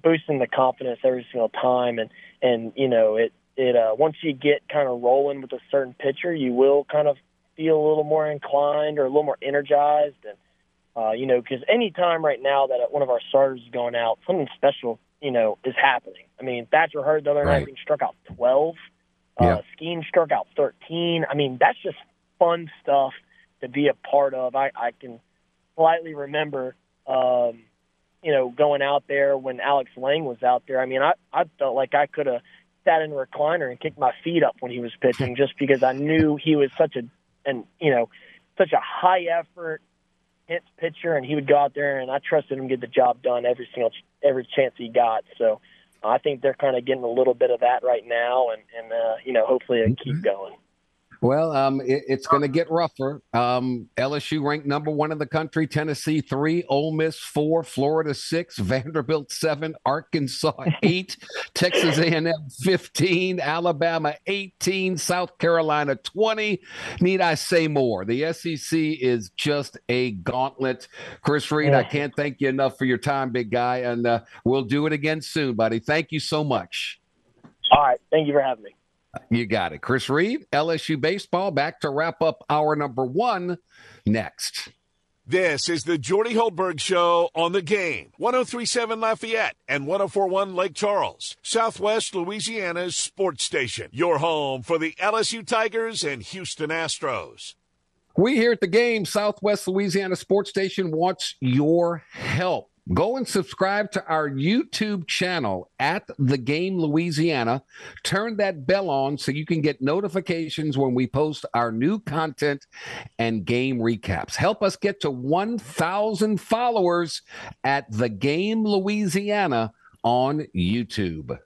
boosting the confidence every single time. And, and, you know, it, it, uh, once you get kind of rolling with a certain pitcher, you will kind of feel a little more inclined or a little more energized. And, uh, you know, because any time right now that one of our starters is going out, something special, you know, is happening. I mean, Thatcher Hurd the other right. night being struck out 12. Uh, yeah. Skenes struck out 13. I mean, that's just fun stuff to be a part of. I, I can slightly remember, um, you know, going out there when Alex Lange was out there. I mean, I, I felt like I could have sat in a recliner and kicked my feet up when he was (laughs) pitching just because I knew he was such a, and, you know, such a high effort, hits pitcher, and he would go out there, and I trusted him to get the job done every single every chance he got. So I think they're kind of getting a little bit of that right now, and and uh, you know hopefully it keep going. Well, um, it, it's going to get rougher. Um, LSU ranked number one in the country, Tennessee three, Ole Miss four, Florida six, (laughs) Vanderbilt seven, Arkansas eight, Texas A&M fifteen, Alabama eighteen, South Carolina twenty. Need I say more? The SEC is just a gauntlet. Chris Reed, I can't thank you enough for your time, big guy, and uh, we'll do it again soon, buddy. Thank you so much. All right, thank you for having me. You got it. Chris Reed, LSU Baseball, back to wrap up our number one next. This is the Jordy Hultberg Show on the game. 1037 Lafayette and 1041 Lake Charles, Southwest Louisiana's sports station. Your home for the LSU Tigers and Houston Astros. We here at the game, Southwest Louisiana Sports Station wants your help. Go and subscribe to our YouTube channel at The Game Louisiana. Turn that bell on so you can get notifications when we post our new content and game recaps. Help us get to 1,000 followers at The Game Louisiana on YouTube.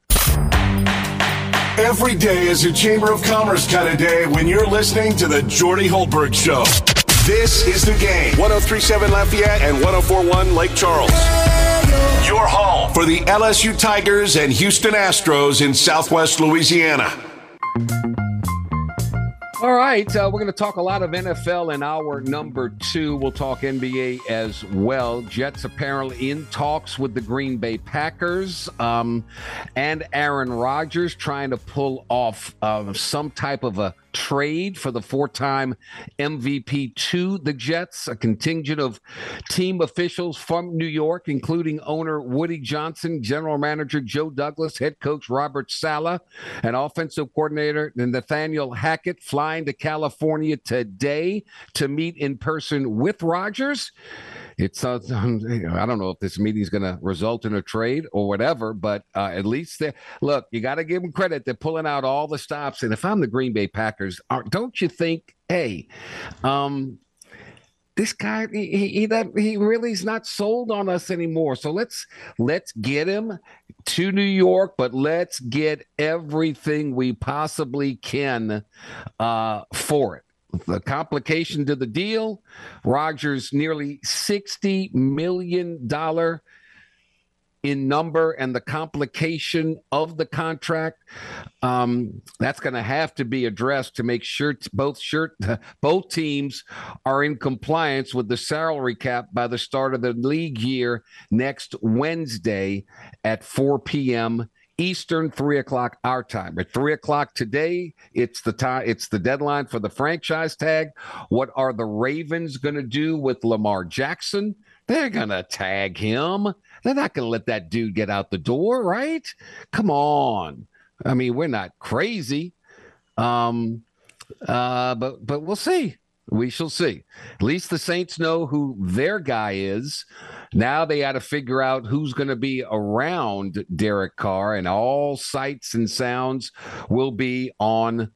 Every day is a Chamber of Commerce kind of day when you're listening to The Jordy Hultberg Show. This is the game. 1037 Lafayette and 1041 Lake Charles. Your home for the LSU Tigers and Houston Astros in Southwest Louisiana. All right, uh, we're going to talk a lot of NFL in our number two. We'll talk NBA as well. Jets apparently in talks with the Green Bay Packers um, and Aaron Rodgers trying to pull off uh, some type of a trade for the four time MVP to the Jets. A contingent of team officials from New York, including owner Woody Johnson, general manager Joe Douglas, head coach Robert Saleh, and offensive coordinator Nathaniel Hackett, flying to California today to meet in person with Rodgers it's uh, I don't know if this meeting is going to result in a trade or whatever, but uh, at least they look. You got to give them credit. They're pulling out all the stops. And if I'm the Green Bay Packers, don't you think? Hey, um, this guy he he, that, he really is not sold on us anymore. So let's let's get him to New York, but let's get everything we possibly can uh, for it the complication to the deal, Rodgers' nearly $60 million in number and the complication of the contract um, that's going to have to be addressed to make sure both shirt (laughs) both teams are in compliance with the salary cap by the start of the league year next Wednesday at 4 p.m. Eastern, three o'clock our time. At three o'clock today, it's the time. It's the deadline for the franchise tag. What are the Ravens going to do with Lamar Jackson? They're going to tag him. They're not going to let that dude get out the door, right? Come on. I mean, we're not crazy. Um, uh, but but we'll see. We shall see. At least the Saints know who their guy is. Now they got to figure out who's going to be around Derek Carr, and all sights and sounds will be on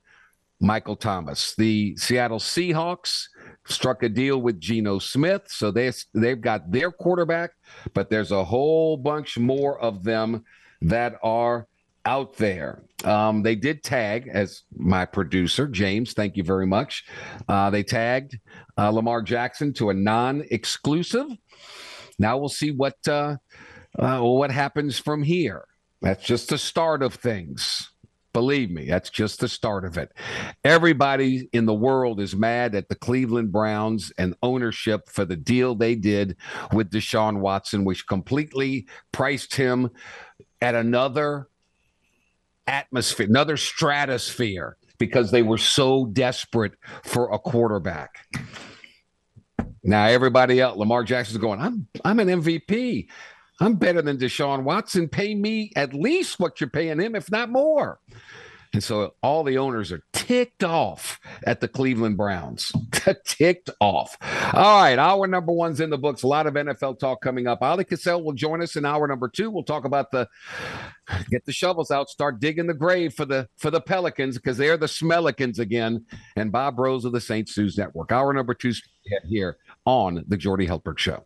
Michael Thomas. The Seattle Seahawks struck a deal with Geno Smith, so they they've got their quarterback, but there's a whole bunch more of them that are out there. Um, they did tag, as my producer, James, thank you very much. Uh, they tagged uh, Lamar Jackson to a non exclusive. Now we'll see what uh, uh, what happens from here. That's just the start of things. Believe me, that's just the start of it. Everybody in the world is mad at the Cleveland Browns and ownership for the deal they did with Deshaun Watson, which completely priced him at another atmosphere, another stratosphere, because they were so desperate for a quarterback. Now everybody else, Lamar Jackson's going, I'm I'm an MVP. I'm better than Deshaun Watson. Pay me at least what you're paying him, if not more. And so all the owners are ticked off at the Cleveland Browns. (laughs) ticked off. All right, hour number one's in the books. A lot of NFL talk coming up. Ali Kosel will join us in hour number two. We'll talk about the get the shovels out, start digging the grave for the for the Pelicans because they're the Smellicans again. And Bob Rose of the St. Sue's Network. Hour number two here on the Jordy Hultberg Show.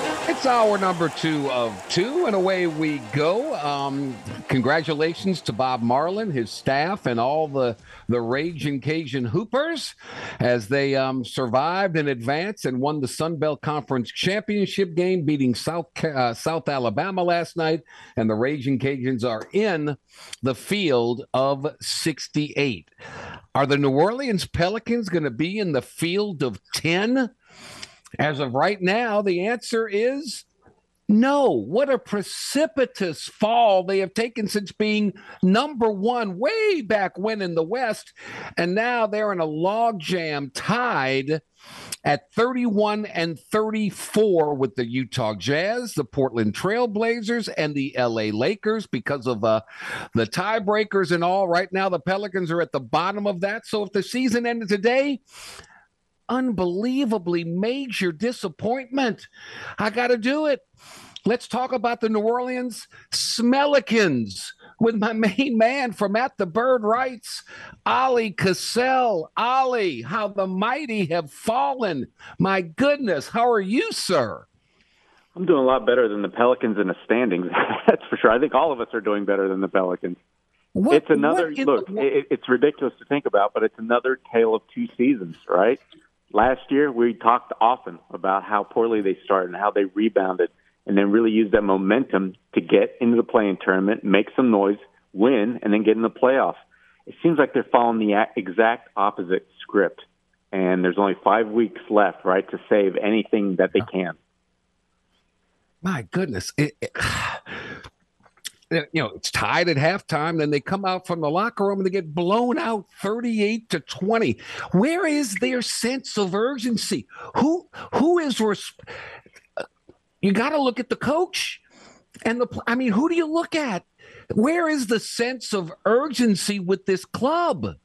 It's hour number two of two, and away we go. Um, congratulations to Bob Marlin, his staff, and all the the Raging Cajun Hoopers as they um, survived in advance and won the Sun Belt Conference championship game, beating South uh, South Alabama last night. And the Raging Cajuns are in the field of 68. Are the New Orleans Pelicans going to be in the field of 10? As of right now, the answer is no. What a precipitous fall they have taken since being number one way back when in the West. And now they're in a logjam tied at 31 and 34 with the Utah Jazz, the Portland Trailblazers, and the LA Lakers because of uh, the tiebreakers and all. Right now, the Pelicans are at the bottom of that. So if the season ended today, unbelievably major disappointment. I got to do it. Let's talk about the New Orleans Smellicans with my (laughs) main man from At the Bird Writes, Ali Kosel. Ali, how the mighty have fallen. My goodness, how are you, sir? I'm doing a lot better than the Pelicans in the standings. (laughs) That's for sure. I think all of us are doing better than the Pelicans. What, it's another look. The, it, it's ridiculous to think about, but it's another tale of two seasons, right? Last year we talked often about how poorly they started and how they rebounded and then really used that momentum to get into the play-in tournament, make some noise, win, and then get in the playoffs. It seems like they're following the exact opposite script. And there's only five weeks left, right, to save anything that they can. My goodness. It, it, you know, it's tied at halftime. Then they come out from the locker room and they get blown out 38 to 20. Where is their sense of urgency? Who who is res- you got to look at the coach and the I mean, who do you look at? Where is the sense of urgency with this club?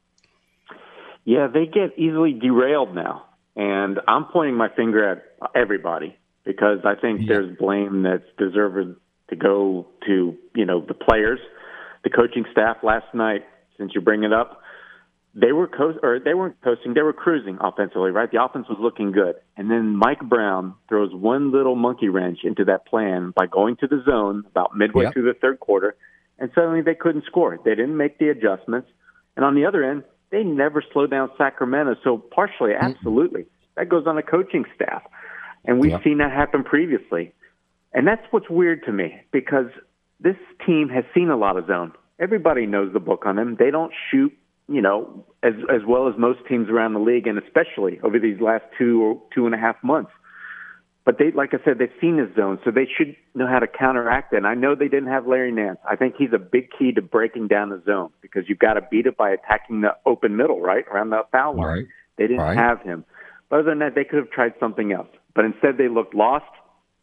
Yeah, they get easily derailed now. And I'm pointing my finger at everybody because I think yeah. there's blame that's deserved to go to you know the players, the coaching staff last night. Since you bring it up, they were co- or they weren't coasting, they were cruising offensively. Right, the offense was looking good, and then Mike Brown throws one little monkey wrench into that plan by going to the zone about midway yep. through the third quarter, and suddenly they couldn't score. They didn't make the adjustments, and on the other end, they never slowed down Sacramento. So partially, mm. absolutely, that goes on the coaching staff, and we've yep. seen that happen previously. And that's what's weird to me because this team has seen a lot of zone. Everybody knows the book on them. They don't shoot, you know, as as well as most teams around the league, and especially over these last two or two and a half months. But they, like I said, they've seen this zone, so they should know how to counteract it. And I know they didn't have Larry Nance. I think he's a big key to breaking down the zone because you've got to beat it by attacking the open middle, right around the foul line. Right. They didn't right. have him. But other than that, they could have tried something else. But instead, they looked lost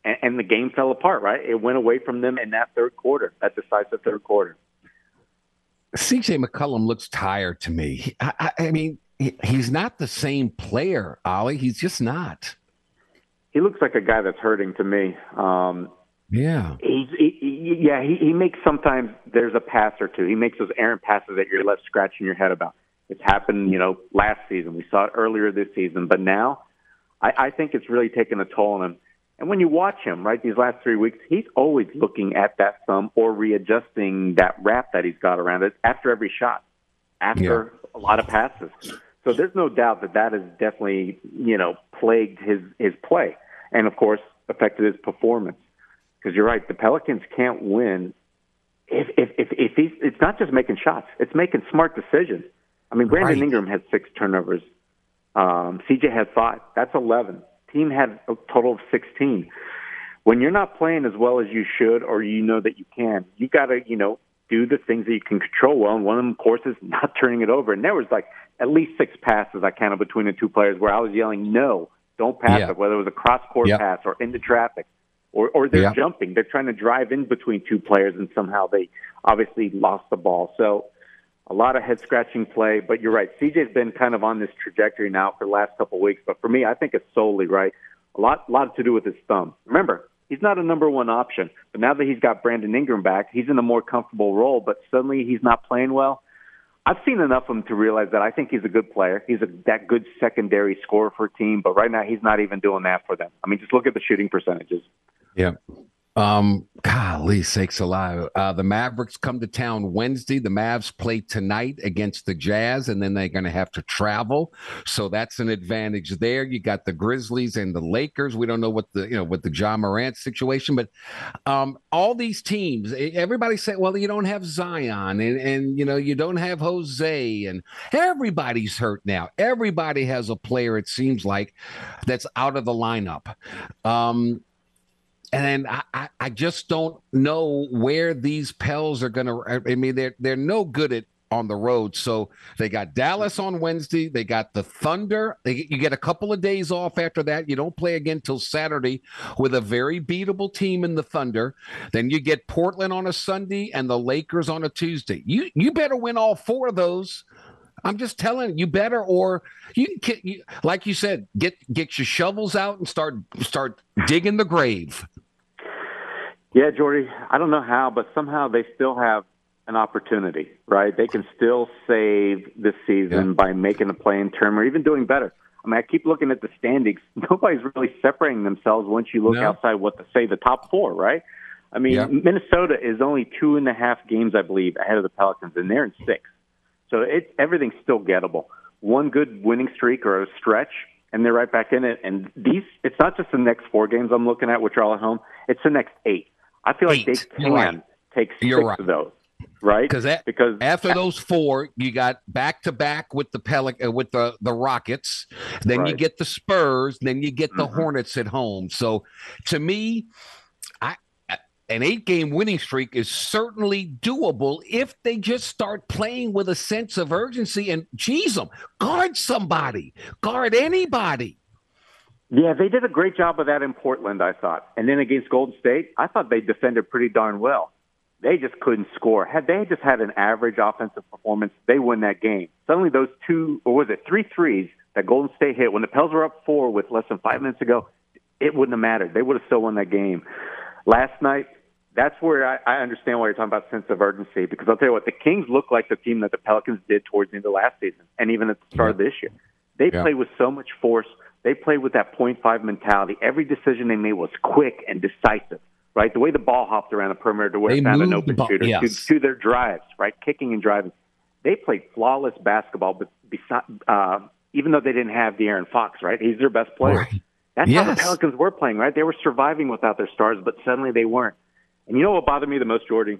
and, and the game fell apart. Right, it went away from them in that third quarter, that decisive third quarter. CJ McCollum looks tired to me. I, I, I mean, he, he's not the same player, Ollie. He's just not. He looks like a guy that's hurting to me. Um, yeah. He's he, he, yeah, he, he makes sometimes there's a pass or two. He makes those errant passes that you're left scratching your head about. It's happened, you know, last season. We saw it earlier this season, but now I, I think it's really taken a toll on him. And when you watch him, right, these last three weeks, he's always looking at that thumb or readjusting that wrap that he's got around it after every shot, after yeah. a lot of passes. So there's no doubt that that has definitely, you know, plagued his his play, and of course affected his performance. Because you're right, the Pelicans can't win if if if, if he's. It's not just making shots; it's making smart decisions. I mean, Brandon right. Ingram had six turnovers. Um, CJ had five. That's eleven. Team had a total of sixteen. When you're not playing as well as you should, or you know that you can, you got to, you know, do the things that you can control well. And one of them, of course, is (laughs) not turning it over. And there was like at least six passes I counted between the two players where I was yelling, "No, don't pass yeah. it," whether it was a cross court yep. pass or into traffic, or or they're yep. jumping. They're trying to drive in between two players, and somehow they obviously lost the ball. So a lot of head scratching play. But you're right, CJ's been kind of on this trajectory now for the last couple of weeks. But for me, I think it's solely right. A lot, lot to do with his thumb. Remember, he's not a number one option. But now that he's got Brandon Ingram back, he's in a more comfortable role. But suddenly he's not playing well. I've seen enough of him to realize that I think he's a good player. He's a that good secondary scorer for a team, but right now he's not even doing that for them. I mean, just look at the shooting percentages. Yeah. Um, golly sakes alive. Uh, the Mavericks come to town Wednesday. The Mavs play tonight against the Jazz, and then they're going to have to travel. So that's an advantage there. You got the Grizzlies and the Lakers. We don't know what the, you know, what the Ja Morant situation, but um, all these teams, everybody say, well, you don't have Zion and, and, you know, you don't have Jose, and everybody's hurt now. Everybody has a player, it seems like, that's out of the lineup. Um, and I, I just don't know where these Pels are going to. I mean, they're they're no good at on the road. So they got Dallas on Wednesday. They got the Thunder. They, you get a couple of days off after that. You don't play again till Saturday with a very beatable team in the Thunder. Then you get Portland on a Sunday and the Lakers on a Tuesday. You you better win all four of those. I'm just telling you, better or you, you like you said, get get your shovels out and start start digging the grave. Yeah, Jordy, I don't know how, but somehow they still have an opportunity, right? They can still save this season yeah. by making a play in term or even doing better. I mean, I keep looking at the standings. (laughs) Nobody's really separating themselves once you look no. outside what to say the top four, right? I mean, yeah. Minnesota is only two and a half games, I believe, ahead of the Pelicans, and they're in six. So it, everything's still gettable. One good winning streak or a stretch, and they're right back in it. And these, it's not just the next four games I'm looking at, which are all at home. It's the next eight. I feel like Eight. they can right. take 6 right. of those. Right, that, because after those four, you got back to back with the Pelic uh, with the the Rockets, then right. you get the Spurs, then you get the mm-hmm. Hornets at home. So, to me, I an eight game winning streak is certainly doable if they just start playing with a sense of urgency and geez them guard somebody guard anybody yeah, they did a great job of that in Portland, I thought. And then against Golden State, I thought they defended pretty darn well. They just couldn't score. Had they just had an average offensive performance, they win that game. Suddenly, those two, or was it three threes that Golden State hit when the Pels were up four with less than five minutes ago, it wouldn't have mattered. They would have still won that game. Last night, that's where I, I understand why you're talking about sense of urgency because I'll tell you what, the Kings look like the team that the Pelicans did towards the end of last season and even at the start of this year. They yeah. play with so much force they played with that point five mentality. Every decision they made was quick and decisive, right? The way the ball hopped around the perimeter to where they found an open shooter yes. to, to, their drives, right? Kicking and driving. They played flawless basketball, but beside, uh, even though they didn't have De'Aaron Fox, right? He's their best player. Right. That's yes. how the Pelicans were playing, right? They were surviving without their stars, but suddenly they weren't. And you know what bothered me the most, Jordy?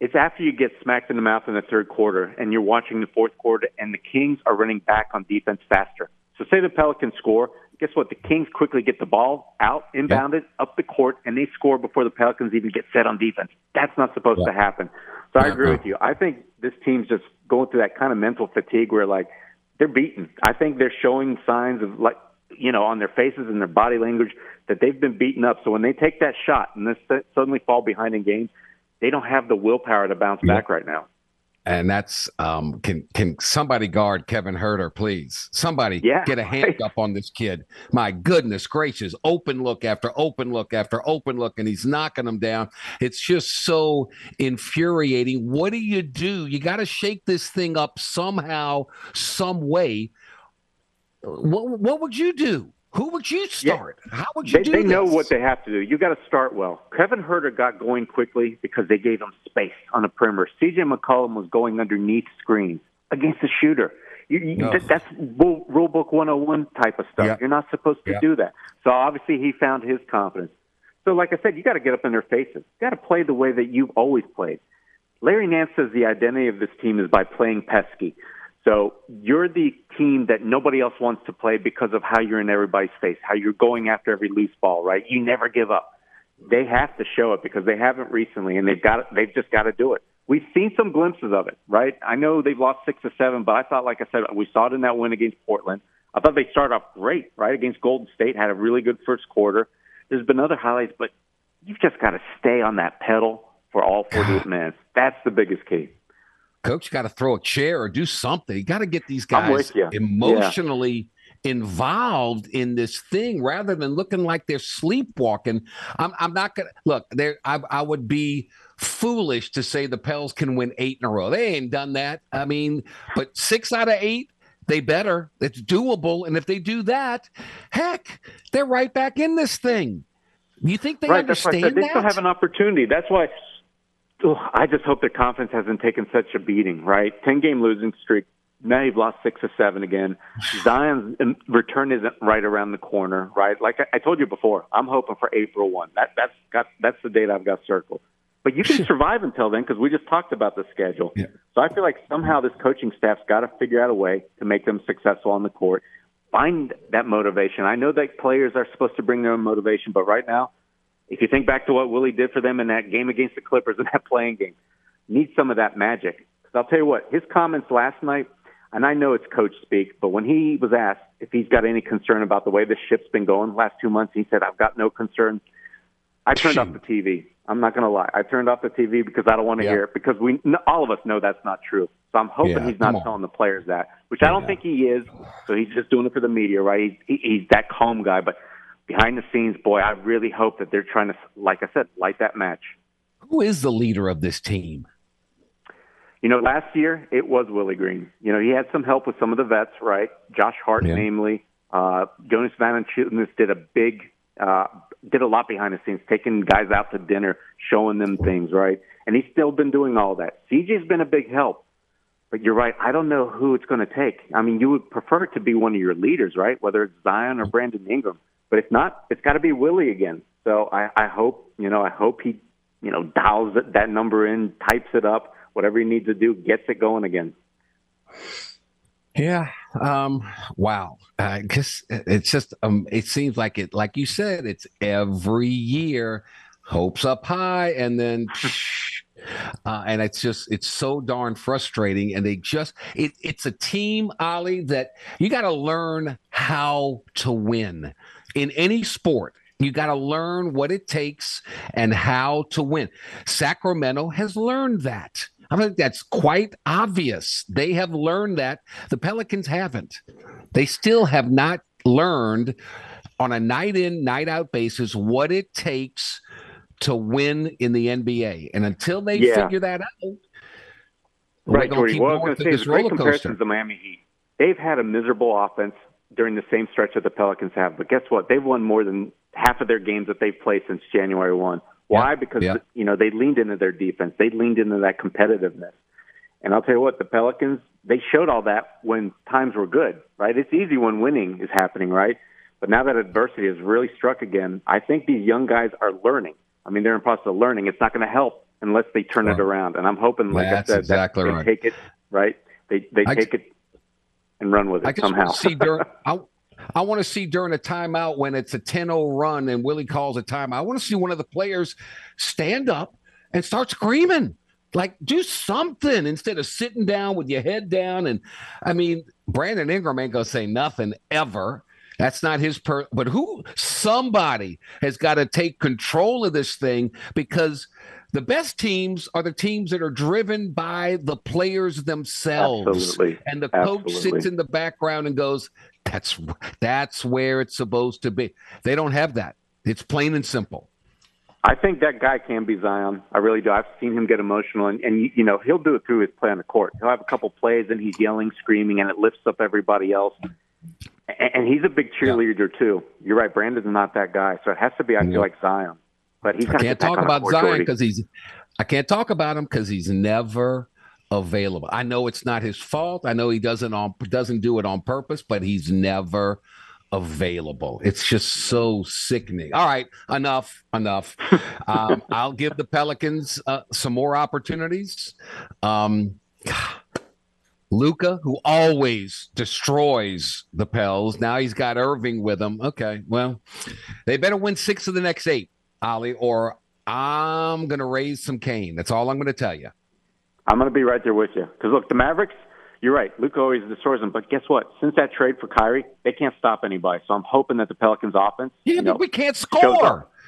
It's after you get smacked in the mouth in the third quarter and you're watching the fourth quarter and the Kings are running back on defense faster. So say the Pelicans score. Guess what? The Kings quickly get the ball out, inbounded, up the court, and they score before the Pelicans even get set on defense. That's not supposed to happen. So I agree with you. I think this team's just going through that kind of mental fatigue where, like, they're beaten. I think they're showing signs of, like, you know, on their faces and their body language that they've been beaten up. So when they take that shot and then suddenly fall behind in games, they don't have the willpower to bounce back right now. And that's um, can can somebody guard Kevin Huerter, please? Somebody yeah, get a hand right. up on this kid. My goodness gracious! Open look after open look after open look, and he's knocking them down. It's just so infuriating. What do you do? You got to shake this thing up somehow, some way. What what would you do? Who would you start? Yeah. How would you they, do They this? know what they have to do. You got to start well. Kevin Huerter got going quickly because they gave him space on the perimeter. CJ McCollum was going underneath screens against the shooter. You, you, no. That's rule, rule book 101 type of stuff. You're not supposed to do that. So obviously he found his confidence. So like I said, you got to get up in their faces. You got to play the way that you've always played. Larry Nance says the identity of this team is by playing pesky. So you're the team that nobody else wants to play because of how you're in everybody's face, how you're going after every loose ball, right? You never give up. They have to show it because they haven't recently, and they've got they've just got to do it. We've seen some glimpses of it, right? I know they've lost six or seven, but I thought, like I said, we saw it in that win against Portland. I thought they started off great, right? Against Golden State, had a really good first quarter. There's been other highlights, but you've just got to stay on that pedal for all 48 minutes. That's the biggest key coach got to throw a chair or do something. You got to get these guys emotionally yeah. involved in this thing rather than looking like they're sleepwalking. I'm, I'm not gonna look there. I, I would be foolish to say the Pels can win eight in a row. They ain't done that. I mean, but six out of eight. They better. It's doable. And if they do that, heck, they're right back in this thing. You think they right, understand that's right. They that? still have an opportunity. That's why I just hope their confidence hasn't taken such a beating, right? 10 game losing streak. Now you've lost six or seven again. (sighs) Zion's um, return isn't right around the corner, right? Like I, I told you before, I'm hoping for April 1. That, that's, got, that's the date I've got circled. But you can (laughs) survive until then because we just talked about the schedule. Yeah. So I feel like somehow this coaching staff's got to figure out a way to make them successful on the court. Find that motivation. I know that players are supposed to bring their own motivation, but right now, if you think back to what Willie did for them in that game against the Clippers in that play-in game, need some of that magic. Because I'll tell you what, his comments last night, and I know it's coach speak, but when he was asked if he's got any concern about the way the ship's been going the last two months, he said, "I've got no concern." I turned off the TV. I'm not going to lie. I turned off the TV because I don't want to Yeah. hear it because we all of us know that's not true. So I'm hoping Yeah, he's not telling the players that, which I don't think he is. So he's just doing it for the media, right? He, he's that calm guy, but behind the scenes, boy, I really hope that they're trying to, like I said, light that match. Who is the leader of this team? You know, last year it was Willie Green. You know, he had some help with some of the vets, right? Josh Hart, Yeah. namely. Uh, Jonas Valanciunas did a big, uh, did a lot behind the scenes, taking guys out to dinner, showing them things, right? And he's still been doing all that. CJ's been a big help. But you're right. I don't know who it's going to take. I mean, you would prefer it to be one of your leaders, right? Whether it's Zion or Brandon Ingram. But if not, it's got to be Willie again. So I, I hope, you know, I hope he, you know, dials that, that number in, types it up, whatever he needs to do, gets it going again. Yeah. Um, wow. I guess it's just um it seems like it like you said, it's every year, hopes up high, and then (laughs) uh, and it's just it's so darn frustrating. And they just it, it's a team, Ollie, that you got to learn how to win in any sport. You got to learn what it takes and how to win. Sacramento has learned that. I think that's quite obvious. They have learned that. The Pelicans haven't. They still have not learned on a night in, night out basis what it takes to win in the NBA. And until they Yeah. figure that out, we're Right, Jordy. keep Well, I was going to say, this the great comparison coaster. the Miami Heat. They've had a miserable offense during the same stretch that the Pelicans have. But guess what? They've won more than half of their games that they've played since January 1. Why? Yeah, Because, yeah. you know, they leaned into their defense. They leaned into that competitiveness. And I'll tell you what, the Pelicans, they showed all that when times were good, right? It's easy when winning is happening, right? But now that adversity has really struck again, I think these young guys are learning. I mean, they're in the process of learning. It's not going to help unless they turn it around. And I'm hoping, like That's I said, exactly that they right. take it, right? They, they I- take it and run with I it just somehow. want to see during (laughs) I, I want to see during a timeout when it's a 10-0 run and Willie calls a timeout. I want to see one of the players stand up and start screaming. Like do something instead of sitting down with your head down. And I mean, Brandon Ingram ain't gonna say nothing ever. That's not his per. But who? Somebody has got to take control of this thing because the best teams are the teams that are driven by the players themselves. Absolutely. And the Absolutely. coach sits in the background and goes, "That's that's where it's supposed to be." They don't have that. It's plain and simple. I think that guy can be Zion. I really do. I've seen him get emotional, and, and you know he'll do it through his play on the court. He'll have a couple plays, and he's yelling, screaming, and it lifts up everybody else. And, and he's a big cheerleader too. You're right. Brandon's not that guy, so it has to be. I feel like Zion, but he's I can't talk about Zion because he's. I can't talk about him because he's never available. I know it's not his fault. I know he doesn't on doesn't do it on purpose, but he's never available. It's just so sickening. All right, enough, enough. (laughs) um, I'll give the Pelicans uh, some more opportunities. Um, Luka, who always destroys the Pels, now he's got Irving with him. Okay, well, they better win six of the next eight, Ollie, or I'm going to raise some cane. That's all I'm going to tell you. I'm going to be right there with you. Because look, the Mavericks, you're right. Luke always destroys them. But guess what? Since that trade for Kyrie, they can't stop anybody. So I'm hoping that the Pelicans offense. Yeah, you know, but we can't score. (laughs)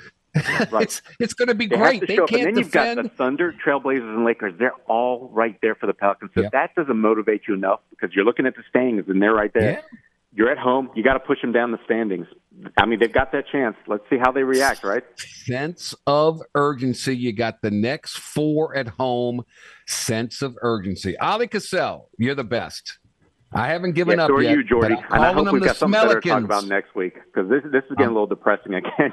Right. it's it's going to be They great. to They up. And can't then you've got the Thunder, Trailblazers, and Lakers. They're all right there for the Pelicans. So Yep. that doesn't motivate you enough because you're looking at the standings and they're right there. Yeah. You're at home. You got to push them down the standings. I mean, they've got that chance. Let's see how they react, right? sense of urgency. You got the next four at home. Sense of urgency. Ali Cassell, you're the best. I haven't given yeah, up so are yet. you, Jordy. And I hope we've the got something better to talk about next week because this this is getting a little depressing again.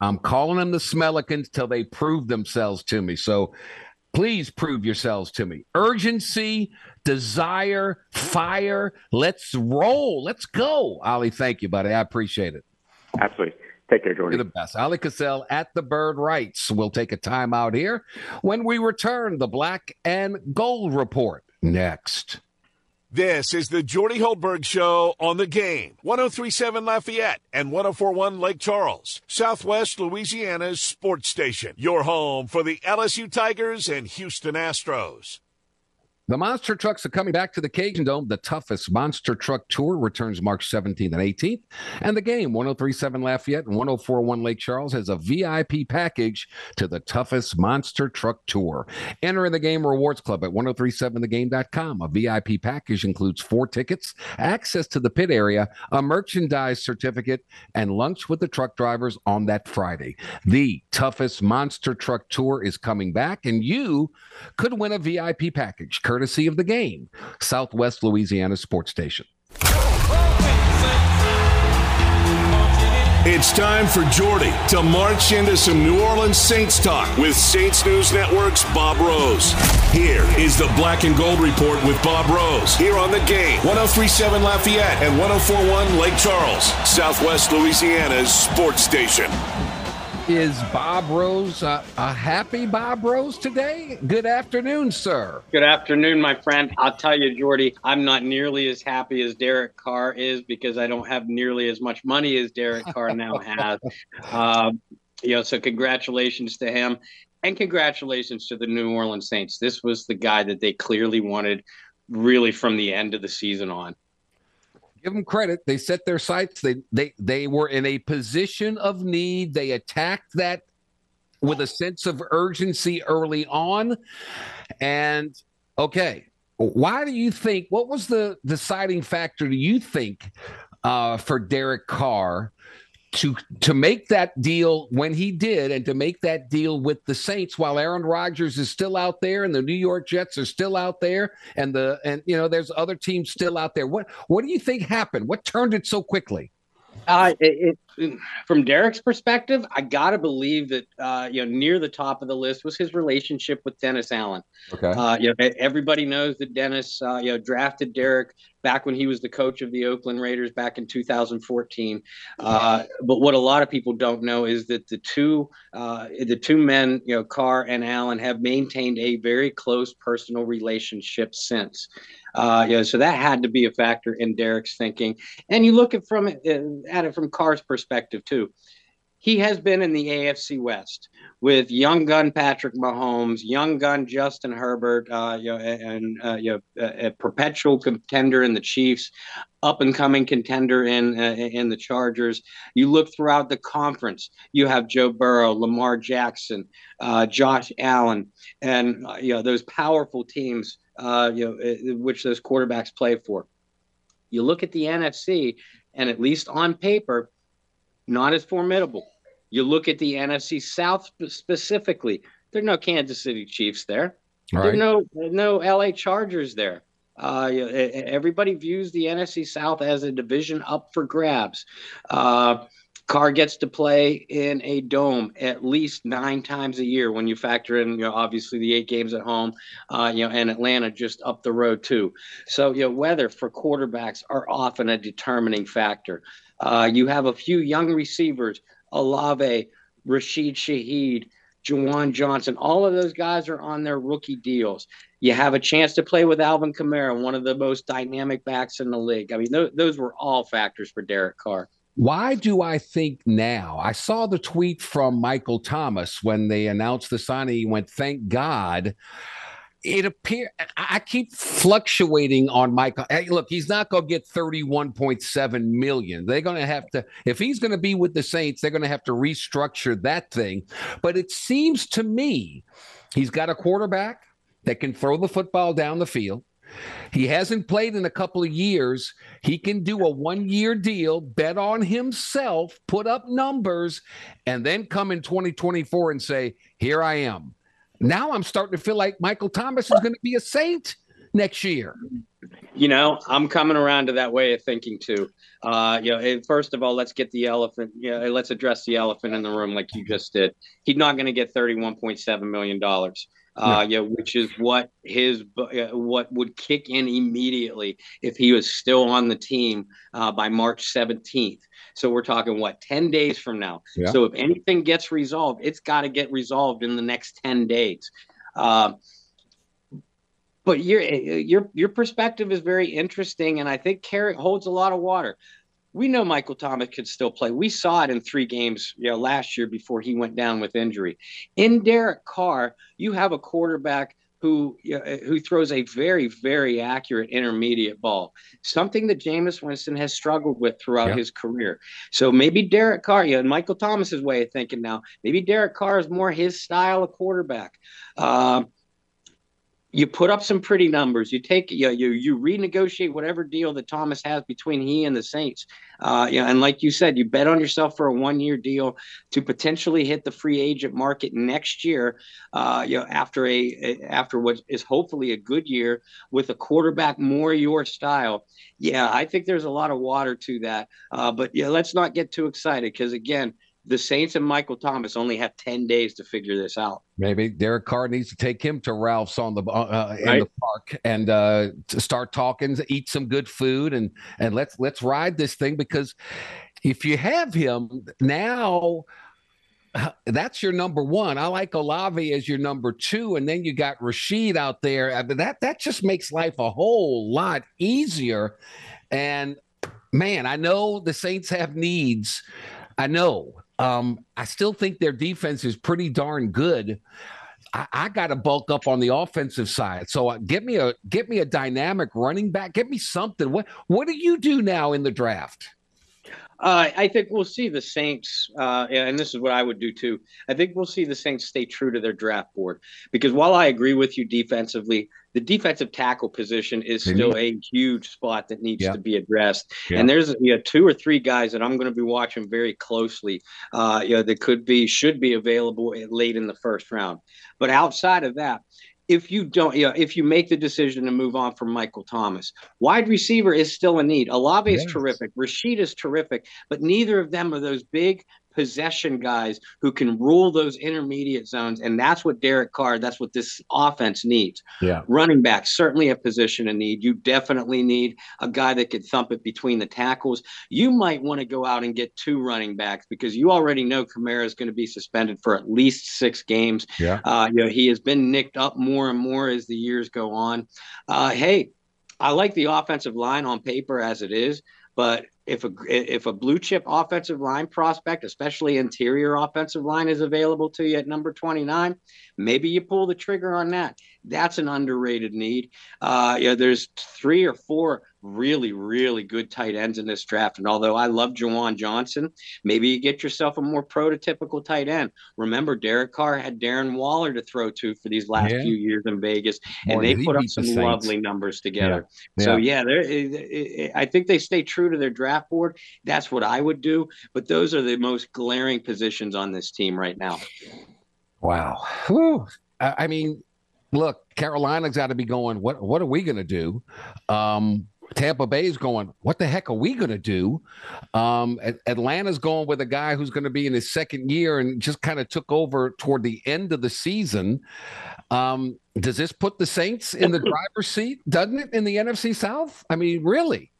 I'm calling them the Smellicans till they prove themselves to me. So please prove yourselves to me. Urgency, desire, fire. Let's roll. Let's go. Ali, thank you, buddy. I appreciate it. Absolutely. Take care, Jordy. You're the best. Ali Cassell at the Bird Rights. We'll take a time out here. When we return, the Black and Gold Report next. This is the Jordy Hultberg Show on the game. 1037 Lafayette and 1041 Lake Charles, Southwest Louisiana's sports station. Your home for the LSU Tigers and Houston Astros. The monster trucks are coming back to the Cajun Dome. The toughest monster truck tour returns March 17th and 18th. And the game, 1037 Lafayette and 1041 Lake Charles, has a VIP package to the toughest monster truck tour. Enter in the game rewards club at 1037thegame.com. A VIP package includes four tickets, access to the pit area, a merchandise certificate, and lunch with the truck drivers on that Friday. The toughest monster truck tour is coming back, and you could win a VIP package courtesy of the game, Southwest Louisiana Sports Station. It's time for Jordy to march into some New Orleans Saints talk with Saints News Network's Bob Rose. Here is the Black and Gold Report with Bob Rose here on the game. 1037 Lafayette and 1041 Lake Charles, Southwest Louisiana's sports station. Is Bob Rose uh, a happy Bob Rose today? Good afternoon, sir. Good afternoon, my friend. I'll tell you, Jordy, I'm not nearly as happy as Derek Carr is because I don't have nearly as much money as Derek Carr now (laughs) has. Um, you know, so congratulations to him, and congratulations to the New Orleans Saints. This was the guy that they clearly wanted, really from the end of the season on. Give them credit. They set their sights. They they they were in a position of need. They attacked that with a sense of urgency early on. And okay, why do you think? What was the deciding factor? Do you think uh, for Derek Carr to to make that deal when he did, and to make that deal with the Saints while Aaron Rodgers is still out there, and the New York Jets are still out there, and the and you know there's other teams still out there. What what do you think happened? What turned it so quickly? Uh, it, from Derek's perspective, I gotta believe that uh, you know near the top of the list was his relationship with Dennis Allen. Okay. Uh, you know, everybody knows that Dennis, uh, you know, drafted Derek back when he was the coach of the Oakland Raiders back in 2014. Uh, but what a lot of people don't know is that the two, uh, the two men, you know, Carr and Allen, have maintained a very close personal relationship since. Uh, you know, so that had to be a factor in Derek's thinking. And you look at from it, at it from Carr's perspective too he has been in the AFC West with young gun Patrick Mahomes, young gun Justin Herbert, uh, you know, and uh, you know, a, perpetual contender in the Chiefs, up and coming contender in uh, in the Chargers. You look throughout the conference, you have Joe Burrow, Lamar Jackson, uh, Josh Allen, and uh, you know those powerful teams, uh, you know, which those quarterbacks play for. You look at the NFC, and at least on paper, not as formidable. You look at the NFC South specifically. There are no Kansas City Chiefs there. Right. There are no no LA Chargers there. Uh, everybody views the NFC South as a division up for grabs. Uh, Carr gets to play in a dome at least nine times a year when you factor in, you know, obviously the eight games at home, uh, you know, and Atlanta just up the road too. So, you know, weather for quarterbacks are often a determining factor. Uh, you have a few young receivers Olave, Rashid Shaheed, Juwan Johnson. All of those guys are on their rookie deals. You have a chance to play with Alvin Kamara, one of the most dynamic backs in the league. I mean, th- those were all factors for Derek Carr. Why do I think now? I saw the tweet from Michael Thomas when they announced the signing. He went, "Thank God." It appear I keep fluctuating on Michael. Hey, look, he's not going to get 31.7 million. They're going to have to, if he's going to be with the Saints, they're going to have to restructure that thing. But it seems to me he's got a quarterback that can throw the football down the field. He hasn't played in a couple of years. He can do a one year deal, bet on himself, put up numbers, and then come in 2024 and say, Here I am. Now I'm starting to feel like Michael Thomas is going to be a saint next year. You know, I'm coming around to that way of thinking too. Uh, you know, first of all, let's get the elephant. You know, let's address the elephant in the room, like you just did. He's not going to get 31.7 million dollars. Uh, yeah, which is what his uh, what would kick in immediately if he was still on the team uh, by March 17th. So we're talking what 10 days from now. Yeah. So if anything gets resolved, it's got to get resolved in the next 10 days. Uh, but your your your perspective is very interesting, and I think Carrick holds a lot of water. We know Michael Thomas could still play. We saw it in three games, you know, last year before he went down with injury. In Derek Carr, you have a quarterback who uh, who throws a very very accurate intermediate ball, something that Jameis Winston has struggled with throughout his career. So maybe Derek Carr, yeah, and Michael Thomas's way of thinking now, maybe Derek Carr is more his style of quarterback. Uh, you put up some pretty numbers. You take you you, you renegotiate whatever deal that Thomas has between he and the Saints. Uh, you know, and like you said, you bet on yourself for a one year deal to potentially hit the free agent market next year. Uh, you know, after a after what is hopefully a good year with a quarterback more your style. Yeah, I think there's a lot of water to that. Uh, but yeah, let's not get too excited because again the Saints and Michael Thomas only have 10 days to figure this out. Maybe Derek Carr needs to take him to Ralph's on the uh, uh in the park and uh, to start talking, eat some good food, and and let's let's ride this thing because if you have him now, (laughs) that's your number one. I like Olave as your number two, and then you got Rashid out there. Uh, but that that just makes life a whole lot easier. And man, I know the Saints have needs. I know, um, I still think their defense is pretty darn good. I, I got to bulk up on the offensive side. So uh, get me a get me a dynamic running back. Get me something. What what do you do now in the draft? Uh, I think we'll see the Saints, uh, and this is what I would do too. I think we'll see the Saints stay true to their draft board because while I agree with you defensively, the defensive tackle position is still a huge spot that needs yeah. to be addressed. Yeah. And there's you know, two or three guys that I'm going to be watching very closely. Uh, you know, that could be should be available late in the first round. But outside of that, if you don't, you know, if you make the decision to move on from Michael Thomas, wide receiver is still a need. Olave is terrific. Rashid is terrific, but neither of them are those big possession guys who can rule those intermediate zones. And that's what Derek Carr, that's what this offense needs. Yeah. Running back, certainly a position of need. You definitely need a guy that can thump it between the tackles. You might want to go out and get two running backs because you already know Kamara is going to be suspended for at least six games. Yeah. Uh, you know, he has been nicked up more and more as the years go on. Uh, hey, I like the offensive line on paper as it is. But if a if a blue chip offensive line prospect, especially interior offensive line, is available to you at number 29, maybe you pull the trigger on that. That's an underrated need. Uh, yeah, there's three or four really, really good tight ends in this draft. And although I love Juwan Johnson, maybe you get yourself a more prototypical tight end. Remember, Derek Carr had Darren Waller to throw to for these last yeah. few years in Vegas, and they put up some lovely numbers together. Yeah. So yeah, yeah eh, eh, eh, I think they stay true to their draft board. That's what I would do. But those are the most glaring positions on this team right now. Wow. Whew. I mean, look, Carolina's got to be going. What What are we going to do? Um, Tampa Bay is going, what the heck are we going to do? Um, Atlanta's going with a guy who's going to be in his second year and just kind of took over toward the end of the season. Um, does this put the Saints in the (laughs) driver's seat? Doesn't it in the NFC South? I mean, really?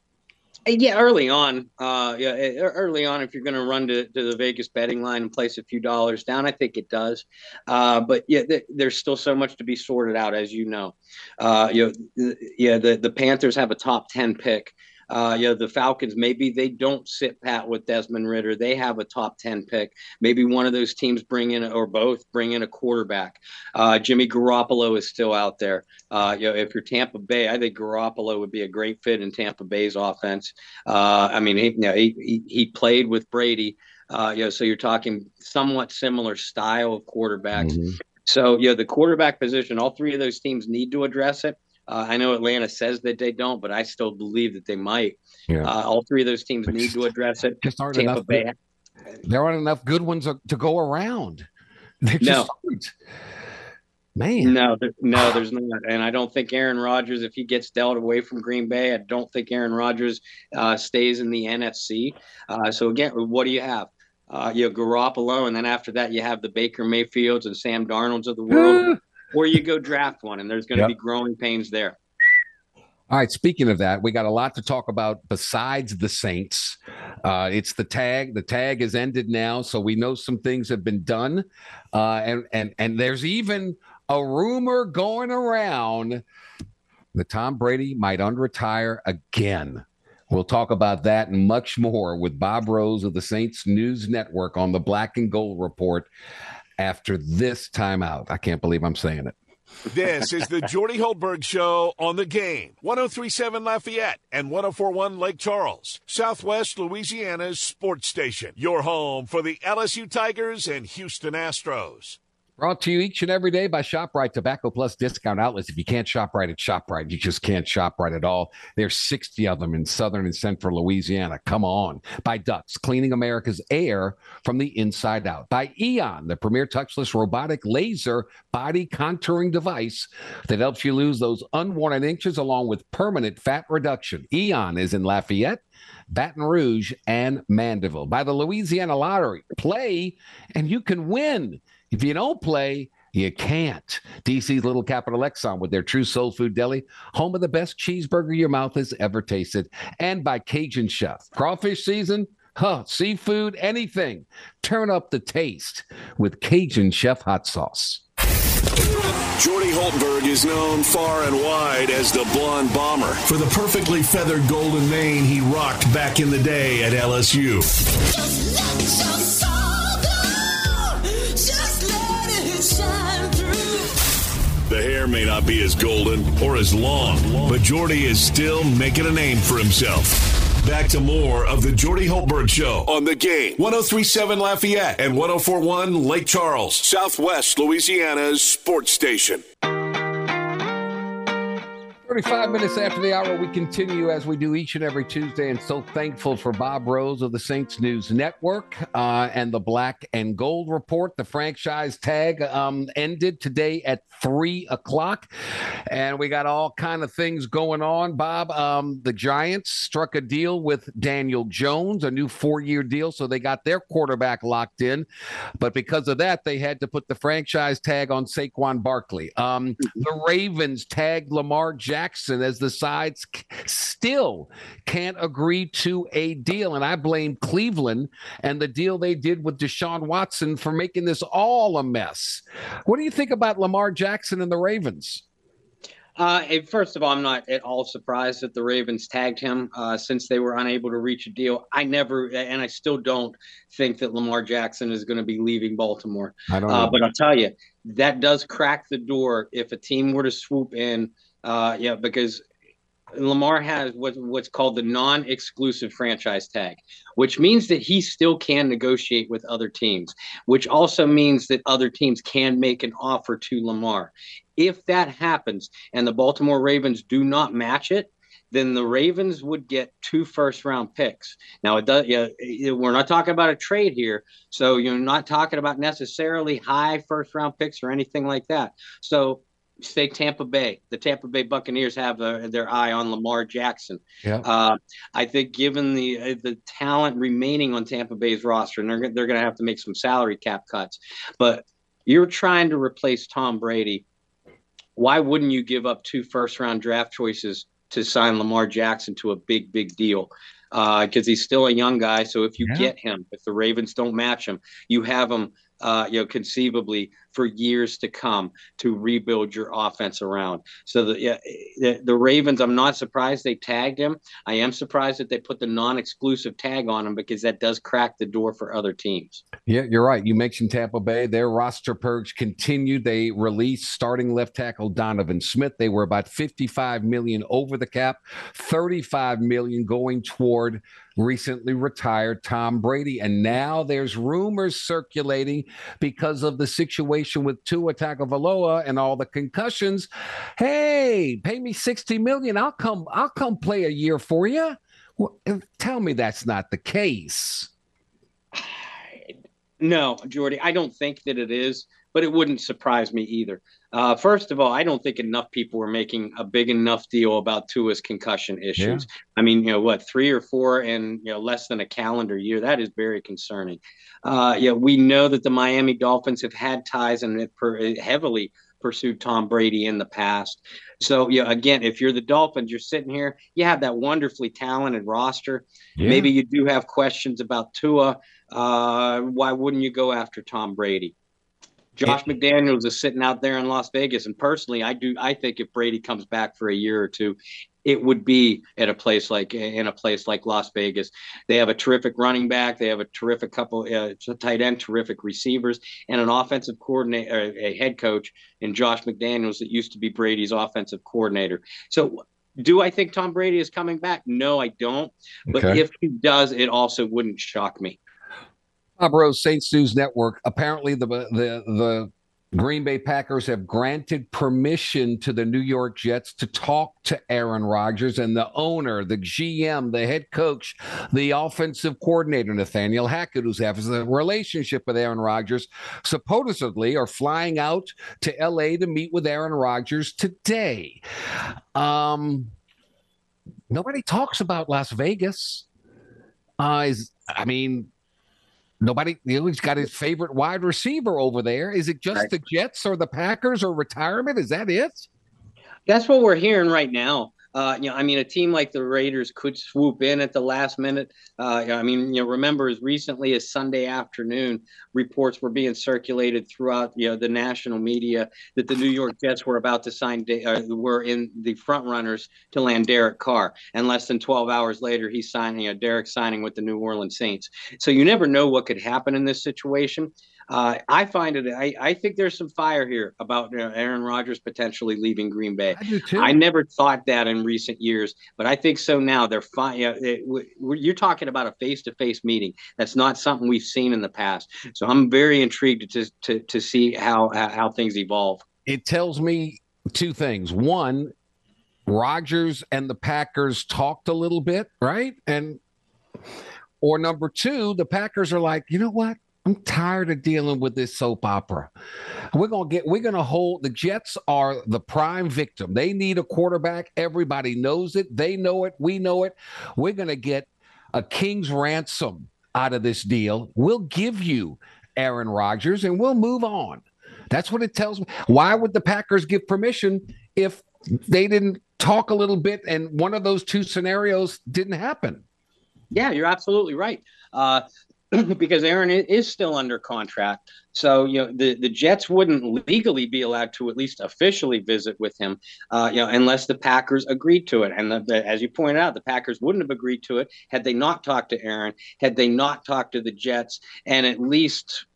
Yeah, early on, uh, yeah, early on, if you're going to run to, to the Vegas betting line and place a few dollars down, I think it does. Uh, but yeah, th- there's still so much to be sorted out, as you know. Uh, you know, th- yeah, the the Panthers have a top ten pick uh, you know, the Falcons, maybe they don't sit pat with Desmond Ridder. They have a top 10 pick. Maybe one of those teams bring in, or both bring in a quarterback. Uh, Jimmy Garoppolo is still out there. Uh, you know, if you're Tampa Bay, I think Garoppolo would be a great fit in Tampa Bay's offense. Uh, I mean, he, you know, he, he, played with Brady. Uh, you know, so you're talking somewhat similar style of quarterbacks. Mm-hmm. So, you know, the quarterback position, all three of those teams need to address it. Uh, I know Atlanta says that they don't, but I still believe that they might. Yeah. Uh, all three of those teams but need just, to address it. Just aren't Tampa enough. Bay. there aren't enough good ones to go around. (laughs) They're just no. Man. No, there, no, there's not. And I don't think Aaron Rodgers, if he gets dealt away from Green Bay, I don't think Aaron Rodgers uh, stays in the NFC. Uh, so again, what do you have? Uh, you have Garoppolo, and then after that, you have the Baker Mayfields and Sam Darnolds of the world. (gasps) or you go draft one, and there's going to yep. be growing pains there. All right. Speaking of that, we got a lot to talk about besides the Saints. Uh, it's the tag. The tag is ended now, so we know some things have been done, uh, and and and there's even a rumor going around that Tom Brady might unretire again. We'll talk about that and much more with Bob Rose of the Saints News Network on the Black and Gold Report after this timeout. I can't believe I'm saying it. This is the Jordy Hultberg Show on the game. 1037 Lafayette and 1041 Lake Charles, Southwest Louisiana's sports station. Your home for the LSU Tigers and Houston Astros. Brought to you each and every day by ShopRite Tobacco Plus Discount Outlets. If you can't shop right at ShopRite, you just can't shop right at all. There's 60 of them in southern and central Louisiana. Come on. By Ducks, cleaning America's air from the inside out. By Eon, the premier touchless robotic laser body contouring device that helps you lose those unwanted inches along with permanent fat reduction. Eon is in Lafayette. Baton Rouge, and Mandeville. By the Louisiana Lottery. Play and you can win. If you don't play, you can't. DC's Little Capital Exxon with their true soul food deli, home of the best cheeseburger your mouth has ever tasted, and by Cajun Chef. Crawfish season, huh? Seafood, anything. Turn up the taste with Cajun Chef hot sauce. Jordy Hultberg is known far and wide as the blonde bomber for the perfectly feathered golden mane he rocked back in the day at LSU. The hair may not be as golden or as long, but Jordy is still making a name for himself. Back to more of the Jordy Hultberg Show on the game. 1037 Lafayette and 1041 Lake Charles, Southwest Louisiana's sports station. 35 minutes after the hour, we continue as we do each and every Tuesday, and so thankful for Bob Rose of the Saints News Network uh, and the Black and Gold Report. The franchise tag um, ended today at three o'clock, and we got all kind of things going on. Bob, um, the Giants struck a deal with Daniel Jones, a new four-year deal, so they got their quarterback locked in. But because of that, they had to put the franchise tag on Saquon Barkley. Um, the Ravens tagged Lamar Jackson Jackson as the sides still can't agree to a deal. And I blame Cleveland and the deal they did with Deshaun Watson for making this all a mess. What do you think about Lamar Jackson and the Ravens? Uh, first of all, I'm not at all surprised that the Ravens tagged him uh, since they were unable to reach a deal. I never, and I still don't think that Lamar Jackson is going to be leaving Baltimore. I don't uh, but I'll tell you, that does crack the door if a team were to swoop in. Uh, yeah, because Lamar has what, what's called the non-exclusive franchise tag, which means that he still can negotiate with other teams, which also means that other teams can make an offer to Lamar. If that happens and the Baltimore Ravens do not match it, then the Ravens would get two first round picks. Now it does yeah, we're not talking about a trade here. So you're not talking about necessarily high first round picks or anything like that. So say Tampa Bay. The Tampa Bay Buccaneers have uh, their eye on Lamar Jackson. Yeah. Uh, I think given the uh, the talent remaining on Tampa Bay's roster, and they're they're going to have to make some salary cap cuts, but you're trying to replace Tom Brady. Why wouldn't you give up two first round draft choices to sign Lamar Jackson to a big big deal? Because uh, he's still a young guy. So if you yeah. get him, if the Ravens don't match him, you have him uh, you know, conceivably for years to come to rebuild your offense around. So the, the, the Ravens, I'm not surprised they tagged him. I am surprised that they put the non-exclusive tag on him because that does crack the door for other teams. Yeah, you're right. You mentioned Tampa Bay. Their roster purge continued. They released starting left tackle Donovan Smith. They were about 55 million over the cap, 35 million going toward recently retired Tom Brady. And now there's rumors circulating because of the situation with Tua Tagovailoa and all the concussions. Hey, pay me 60 million. I'll come, I'll come play a year for you. Well, tell me that's not the case. No, Jordy, I don't think that it is, but it wouldn't surprise me either. Uh, first of all, I don't think enough people were making a big enough deal about Tua's concussion issues. Yeah. I mean, you know, what three or four in you know less than a calendar year? That is very concerning. Uh, yeah, we know that the Miami Dolphins have had ties and have heavily pursued Tom Brady in the past. So, yeah, again, if you're the Dolphins, you're sitting here, you have that wonderfully talented roster. Yeah. Maybe you do have questions about Tua. Uh, why wouldn't you go after Tom Brady? Josh McDaniels is sitting out there in Las Vegas, and personally, I do. I think if Brady comes back for a year or two, it would be at a place like in a place like Las Vegas. They have a terrific running back. They have a terrific couple uh, tight end, terrific receivers, and an offensive coordinator, a head coach in Josh McDaniels that used to be Brady's offensive coordinator. So. Do I think Tom Brady is coming back? No, I don't. But okay. if he does, it also wouldn't shock me. Bob Rose, Saints News Network. Apparently, the the the Green Bay Packers have granted permission to the New York Jets to talk to Aaron Rodgers and the owner, the GM, the head coach, the offensive coordinator, Nathaniel Hackett, who's has a relationship with Aaron Rodgers, supposedly are flying out to LA to meet with Aaron Rodgers today. Um, nobody talks about Las Vegas. Uh, is, I mean, Nobody, you know, he's got his favorite wide receiver over there. Is it just right. the Jets or the Packers or retirement? Is that it? That's what we're hearing right now. Uh, you know, I mean, a team like the Raiders could swoop in at the last minute. Uh, I mean, you know, remember as recently as Sunday afternoon, reports were being circulated throughout you know the national media that the New York Jets were about to sign, uh, were in the front runners to land Derek Carr, and less than 12 hours later, he's signing, you know, Derek signing with the New Orleans Saints. So you never know what could happen in this situation. Uh, I find it. I, I think there's some fire here about you know, Aaron Rodgers potentially leaving Green Bay. I do too. I never thought that in recent years, but I think so now. They're fine. You know, you're talking about a face-to-face meeting. That's not something we've seen in the past. So I'm very intrigued to to to see how how things evolve. It tells me two things. One, Rodgers and the Packers talked a little bit, right? And or number two, the Packers are like, you know what? I'm tired of dealing with this soap opera. We're gonna get. We're gonna hold. The Jets are the prime victim. They need a quarterback. Everybody knows it. They know it. We know it. We're gonna get a king's ransom out of this deal. We'll give you Aaron Rodgers, and we'll move on. That's what it tells me. Why would the Packers give permission if they didn't talk a little bit and one of those two scenarios didn't happen? Yeah, you're absolutely right. Uh, (clears throat) because Aaron is still under contract. So you know the, the Jets wouldn't legally be allowed to at least officially visit with him, uh, you know, unless the Packers agreed to it. And the, the, as you pointed out, the Packers wouldn't have agreed to it had they not talked to Aaron, had they not talked to the Jets, and at least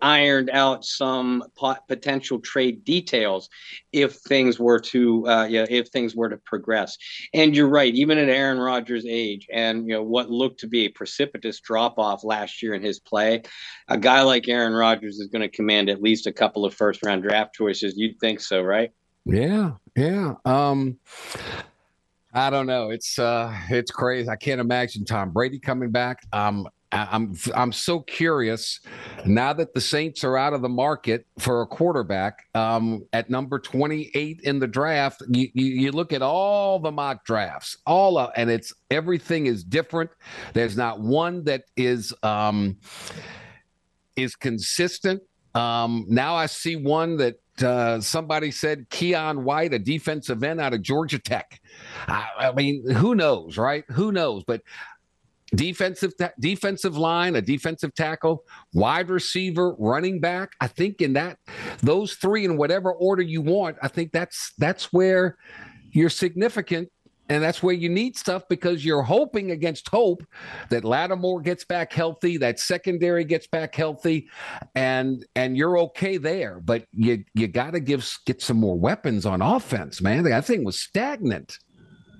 ironed out some pot- potential trade details if things were to uh, yeah, if things were to progress. And you're right, even at Aaron Rodgers' age, and you know what looked to be a precipitous drop off last year in his play, a guy like Aaron Rodgers is going to command at least a couple of first round draft choices. You'd think so, right? Yeah, yeah. Um, I don't know. It's uh, it's crazy. I can't imagine Tom Brady coming back. Um, I'm I'm so curious now that the Saints are out of the market for a quarterback um, at number 28 in the draft. You, you, look at all the mock drafts, all of, and it's everything is different. There's not one that is um, is consistent. Um, now I see one that uh, somebody said Keion White, a defensive end out of Georgia Tech. I, I mean, who knows, right? Who knows? But defensive ta- defensive line, a defensive tackle, wide receiver, running back. I think in that those three in whatever order you want, I think that's that's where you're significant and that's where you need stuff because you're hoping against hope that Lattimore gets back healthy, that secondary gets back healthy, and and you're okay there. But you you got to give get some more weapons on offense, man. That thing was stagnant.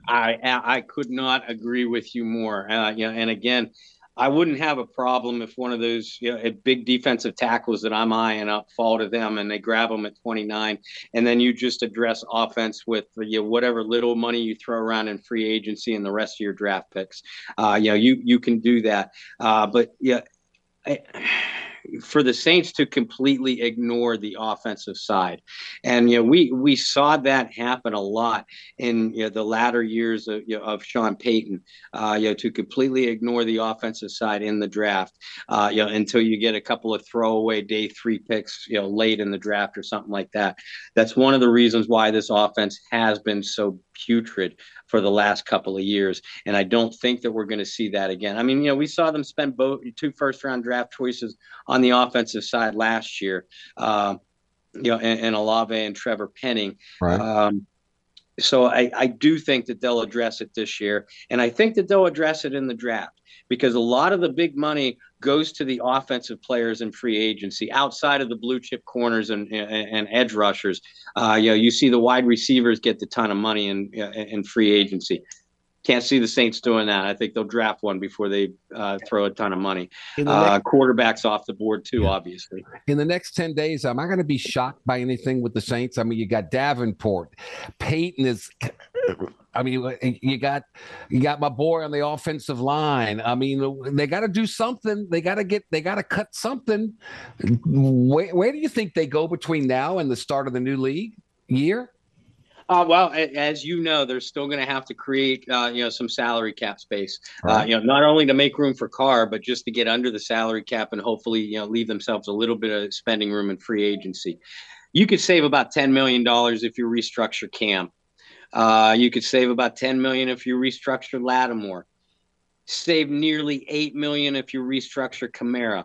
I I could not agree with you more. Uh, you know, and again, I wouldn't have a problem if one of those you know, big defensive tackles that I'm eyeing up fall to them and they grab them at 29, and then you just address offense with you know, whatever little money you throw around in free agency and the rest of your draft picks. Uh, you know, you you can do that. Uh, but yeah. I, for the Saints to completely ignore the offensive side. And you know, we we saw that happen a lot in you know, the latter years of, you know, of Sean Payton. Uh, you know, to completely ignore the offensive side in the draft. Uh, you know, until you get a couple of throwaway day three picks, you know, late in the draft or something like that. That's one of the reasons why this offense has been so putrid for the last couple of years. And I don't think that we're going to see that again. I mean, you know, we saw them spend both two first round draft choices on the offensive side last year, um, you know, and, and Olave and Trevor Penning. Right. Um, so I, I do think that they'll address it this year. And I think that they'll address it in the draft because a lot of the big money goes to the offensive players in free agency outside of the blue chip corners and, and, and edge rushers. Uh, you know, you see the wide receivers get the ton of money in, in free agency. Can't see the Saints doing that. I think they'll draft one before they uh, throw a ton of money. Uh, next, quarterbacks off the board too, yeah. obviously. In the next ten days, am I going to be shocked by anything with the Saints? I mean, you got Davenport, Payton is. I mean, you got you got my boy on the offensive line. I mean, they got to do something. They got to get. They got to cut something. Where, where do you think they go between now and the start of the new league year? Uh, well, as you know, they're still going to have to create, uh, you know, some salary cap space. Uh, right. Uh, you know, not only to make room for Carr, but just to get under the salary cap and hopefully, you know, leave themselves a little bit of spending room in free agency. You could save about ten million dollars if you restructure Cam. Uh, you could save about ten million if you restructure Lattimore. Save nearly eight million if you restructure Kamara.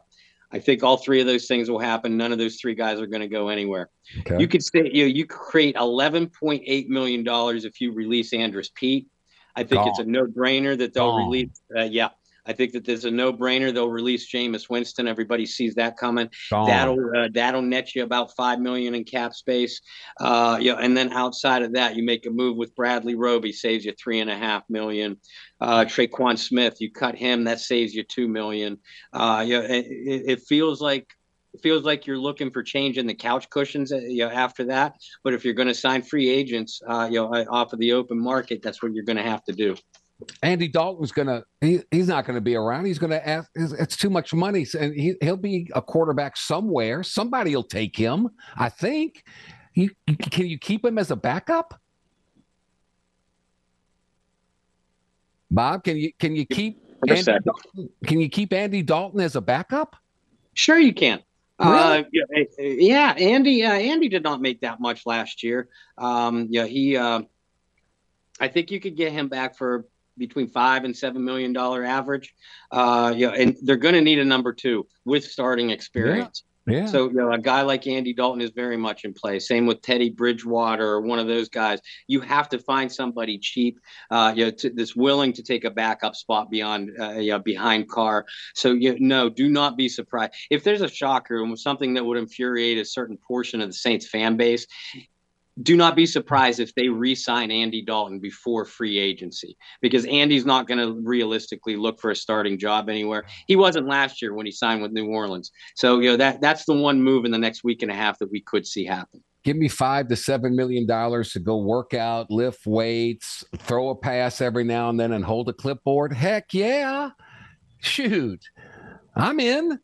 I think all three of those things will happen. None of those three guys are going to go anywhere. Okay. You could say you know, you create eleven point eight million dollars if you release Andrus Peat. I think Gone. it's a no brainer that they'll Gone. release. Uh, yeah, I think that there's a no-brainer. They'll release Jameis Winston. Everybody sees that coming. Gone. That'll uh, that'll net you about five million in cap space. Uh, you know, and then outside of that, you make a move with Bradley Roby, saves you three and a half million. Uh, Tre'Quan Smith, you cut him, that saves you two million. Uh, you know, it, it feels like it feels like you're looking for change in the couch cushions uh, you know, after that. But if you're going to sign free agents, uh, you know, off of the open market, that's what you're going to have to do. Andy Dalton's gonna he, he's not gonna be around. He's gonna ask it's too much money. And he he'll be a quarterback somewhere. Somebody will take him. I think. You, can you keep him as a backup? Bob, can you can you keep Andy Dalton, can you keep Andy Dalton as a backup? Sure, you can. Uh, really? Uh, yeah, Andy. Uh, Andy did not make that much last year. Um, yeah, he. Uh, I think you could get him back for between five and seven million dollar average. Uh, you know, and they're going to need a number two with starting experience. Yeah. So you know, a guy like Andy Dalton is very much in play. Same with Teddy Bridgewater or one of those guys. You have to find somebody cheap, uh, you know, to, that's willing to take a backup spot beyond, uh, you know, behind Carr. So you know, do not be surprised if there's a shocker and something that would infuriate a certain portion of the Saints fan base do not be surprised if they re-sign Andy Dalton before free agency because Andy's not going to realistically look for a starting job anywhere. He wasn't last year when he signed with New Orleans. So, you know, that that's the one move in the next week and a half that we could see happen. Give me five to seven million dollars to go work out, lift weights, throw a pass every now and then, and hold a clipboard. Heck yeah. Shoot. I'm in.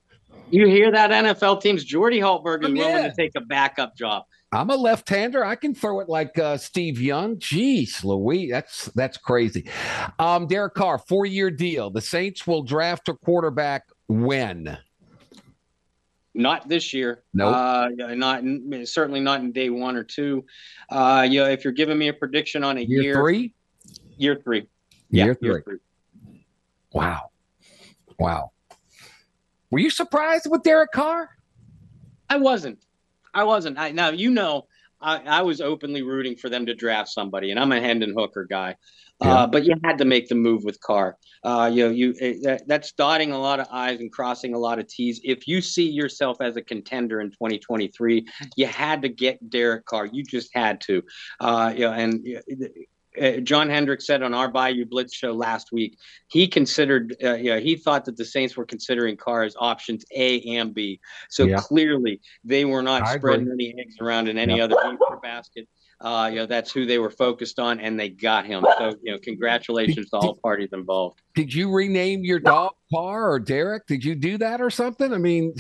You hear that, NFL teams? Jordy Hultberg is willing in. to take a backup job. I'm a left-hander. I can throw it like uh, Steve Young. Jeez, Louis, that's that's crazy. Um, Derek Carr, four-year deal. The Saints will draft a quarterback when? Not this year. Nope. Uh, not in, certainly not in day one or two. Uh, you know, if you're giving me a prediction on a Year, year, three. year three, Year three. year three. Wow, wow. Were you surprised with Derek Carr? I wasn't. I wasn't. I now you know I, I was openly rooting for them to draft somebody, and I'm a Hendon Hooker guy. Yeah. Uh, but you had to make the move with Carr. Uh, you know, you it, that, that's dotting a lot of I's and crossing a lot of T's. If you see yourself as a contender in 2023, you had to get Derek Carr. You just had to. Uh, you know, and uh, John Hendricks said on our Bayou Blitz show last week, he considered, uh, you know, he thought that the Saints were considering Carr as options A and B. So Yeah. clearly they were not I spreading any eggs around in any Yeah. other basket. Uh, you know, that's who they were focused on, and they got him. So, you know, congratulations to all parties involved. Did you rename your dog Carr or Derek? Did you do that or something? I mean,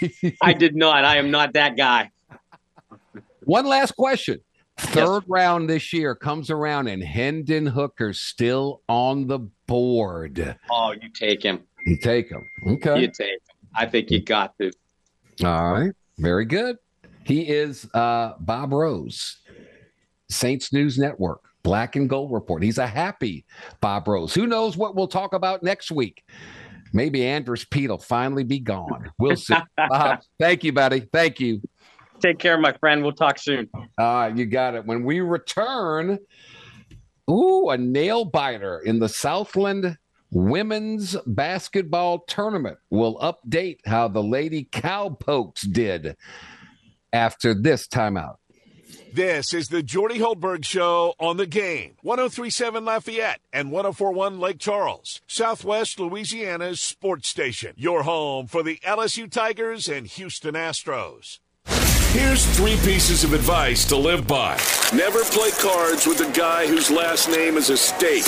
(laughs) I did not. I am not that guy. one last question. Third round this year comes around and Hendon Hooker's still on the board. Oh, you take him. You take him. Okay. You take him. I think you got to. All right. Very good. He is uh, Bob Rose, Saints News Network, Black and Gold Report. He's a happy Bob Rose. Who knows what we'll talk about next week? Maybe Andrus Peat will finally be gone. We'll see. (laughs) Bob, thank you, buddy. Thank you. Take care, my friend. We'll talk soon. Uh, you got it. When we return, ooh, a nail biter in the Southland Women's Basketball Tournament. We'll update how the Lady Cowpokes did after this timeout. This is the Jordy Hultberg Show on the game. 1037 Lafayette and 1041 Lake Charles, Southwest Louisiana's sports station. Your home for the LSU Tigers and Houston Astros. Here's three pieces of advice to live by. Never play cards with a guy whose last name is a state.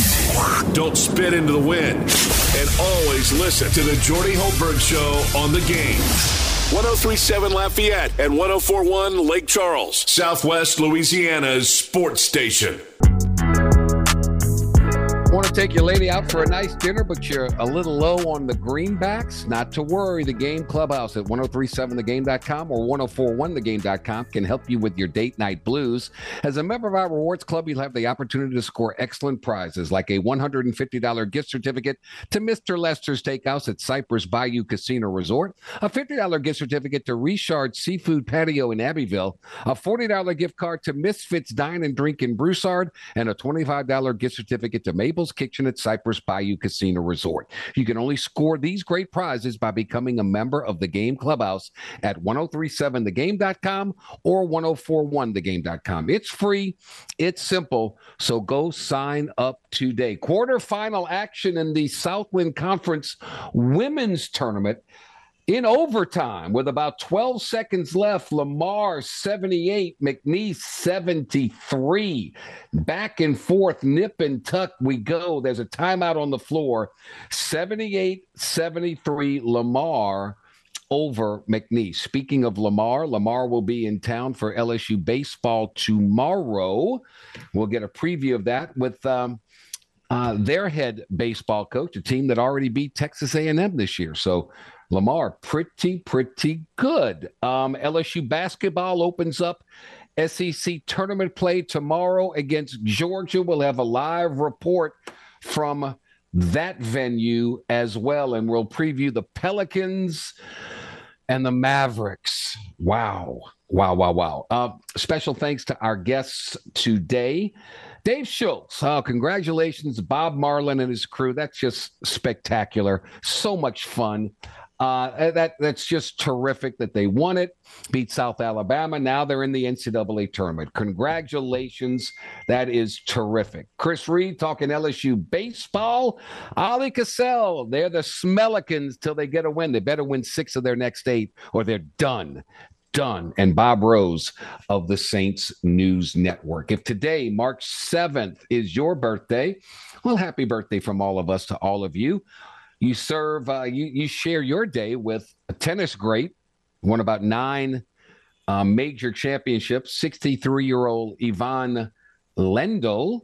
Don't spit into the wind. And always listen to the Jordy Hultberg Show on the game. 1037 Lafayette and 1041 Lake Charles, Southwest Louisiana's sports station. Want to take your lady out for a nice dinner, but you're a little low on the greenbacks? Not to worry. The Game Clubhouse at 1037thegame.com or 1041thegame.com can help you with your date night blues. As a member of our rewards club, you'll have the opportunity to score excellent prizes like a $150 gift certificate to Mr. Lester's Steakhouse at Cypress Bayou Casino Resort, a $50 gift certificate to Richard Seafood Patio in Abbeville, a $40 gift card to Misfits Dine and Drink in Broussard, and a $25 gift certificate to Mabel's Kitchen at Cypress Bayou Casino Resort. You can only score these great prizes by becoming a member of the Game Clubhouse at 1037thegame.com or 1041thegame.com. It's free, it's simple, so go sign up today. Quarterfinal action in the Southland Conference Women's Tournament in overtime with about 12 seconds left lamar 78 mcneese 73 back and forth nip and tuck we go. There's a timeout on the floor. 78 73 lamar over mcneese. Speaking of lamar lamar will be in town for lsu baseball tomorrow. We'll get a preview of that with um, uh, their head baseball coach, a team that already beat Texas A&M this year. So Lamar, pretty, pretty good. Um, LSU basketball opens up SEC tournament play tomorrow against Georgia. We'll have a live report from that venue as well. And we'll preview the Pelicans and the Mavericks. Wow. Wow, wow, wow. Uh, special thanks to our guests today. Dave Schultz, oh, congratulations, Bob Marlin and his crew. That's just spectacular. So much fun. Uh, that that's just terrific that they won it, beat South Alabama. Now they're in the NCAA tournament. Congratulations, that is terrific. Chris Reed talking LSU baseball. Ali Cassell, they're the Smellicans till they get a win. They better win six of their next eight, or they're done done. And Bob Rose of the Saints News Network. If today, March 7th, is your birthday, well, happy birthday from all of us to all of you. You serve, uh, you, you share your day with a tennis great, won about nine uh, major championships, 63 year old Ivan Lendl.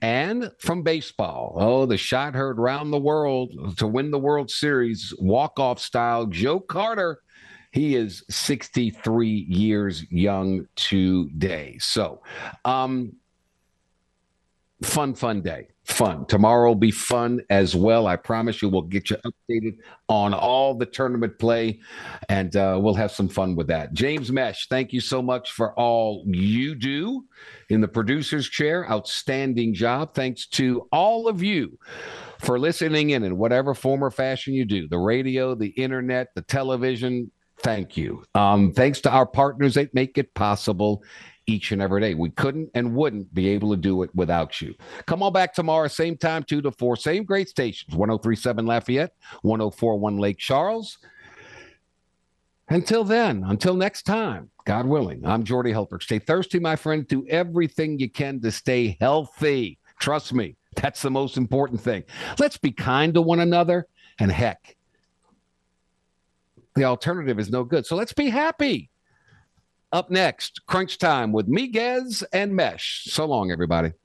And from baseball, oh, the shot heard round the world to win the World Series walk off style. Joe Carter he is 63 years young today. So, um, fun, fun day. Fun. Tomorrow will be fun as well. I promise you, we'll get you updated on all the tournament play and uh, we'll have some fun with that. James Mesh, thank you so much for all you do in the producer's chair. Outstanding job. Thanks to all of you for listening in in whatever form or fashion you do the radio, the internet, the television Thank you. Um, thanks to our partners that make it possible each and every day. We couldn't and wouldn't be able to do it without you. Come on back tomorrow, same time, 2 to 4, same great stations 1037 Lafayette, 1041 Lake Charles. Until then, until next time, God willing, I'm Jordy Hultberg. Stay thirsty, my friend. Do everything you can to stay healthy. Trust me, that's the most important thing. Let's be kind to one another. And heck, the alternative is no good. So let's be happy. Up next, crunch time with Miguez and Mesh. So long, everybody.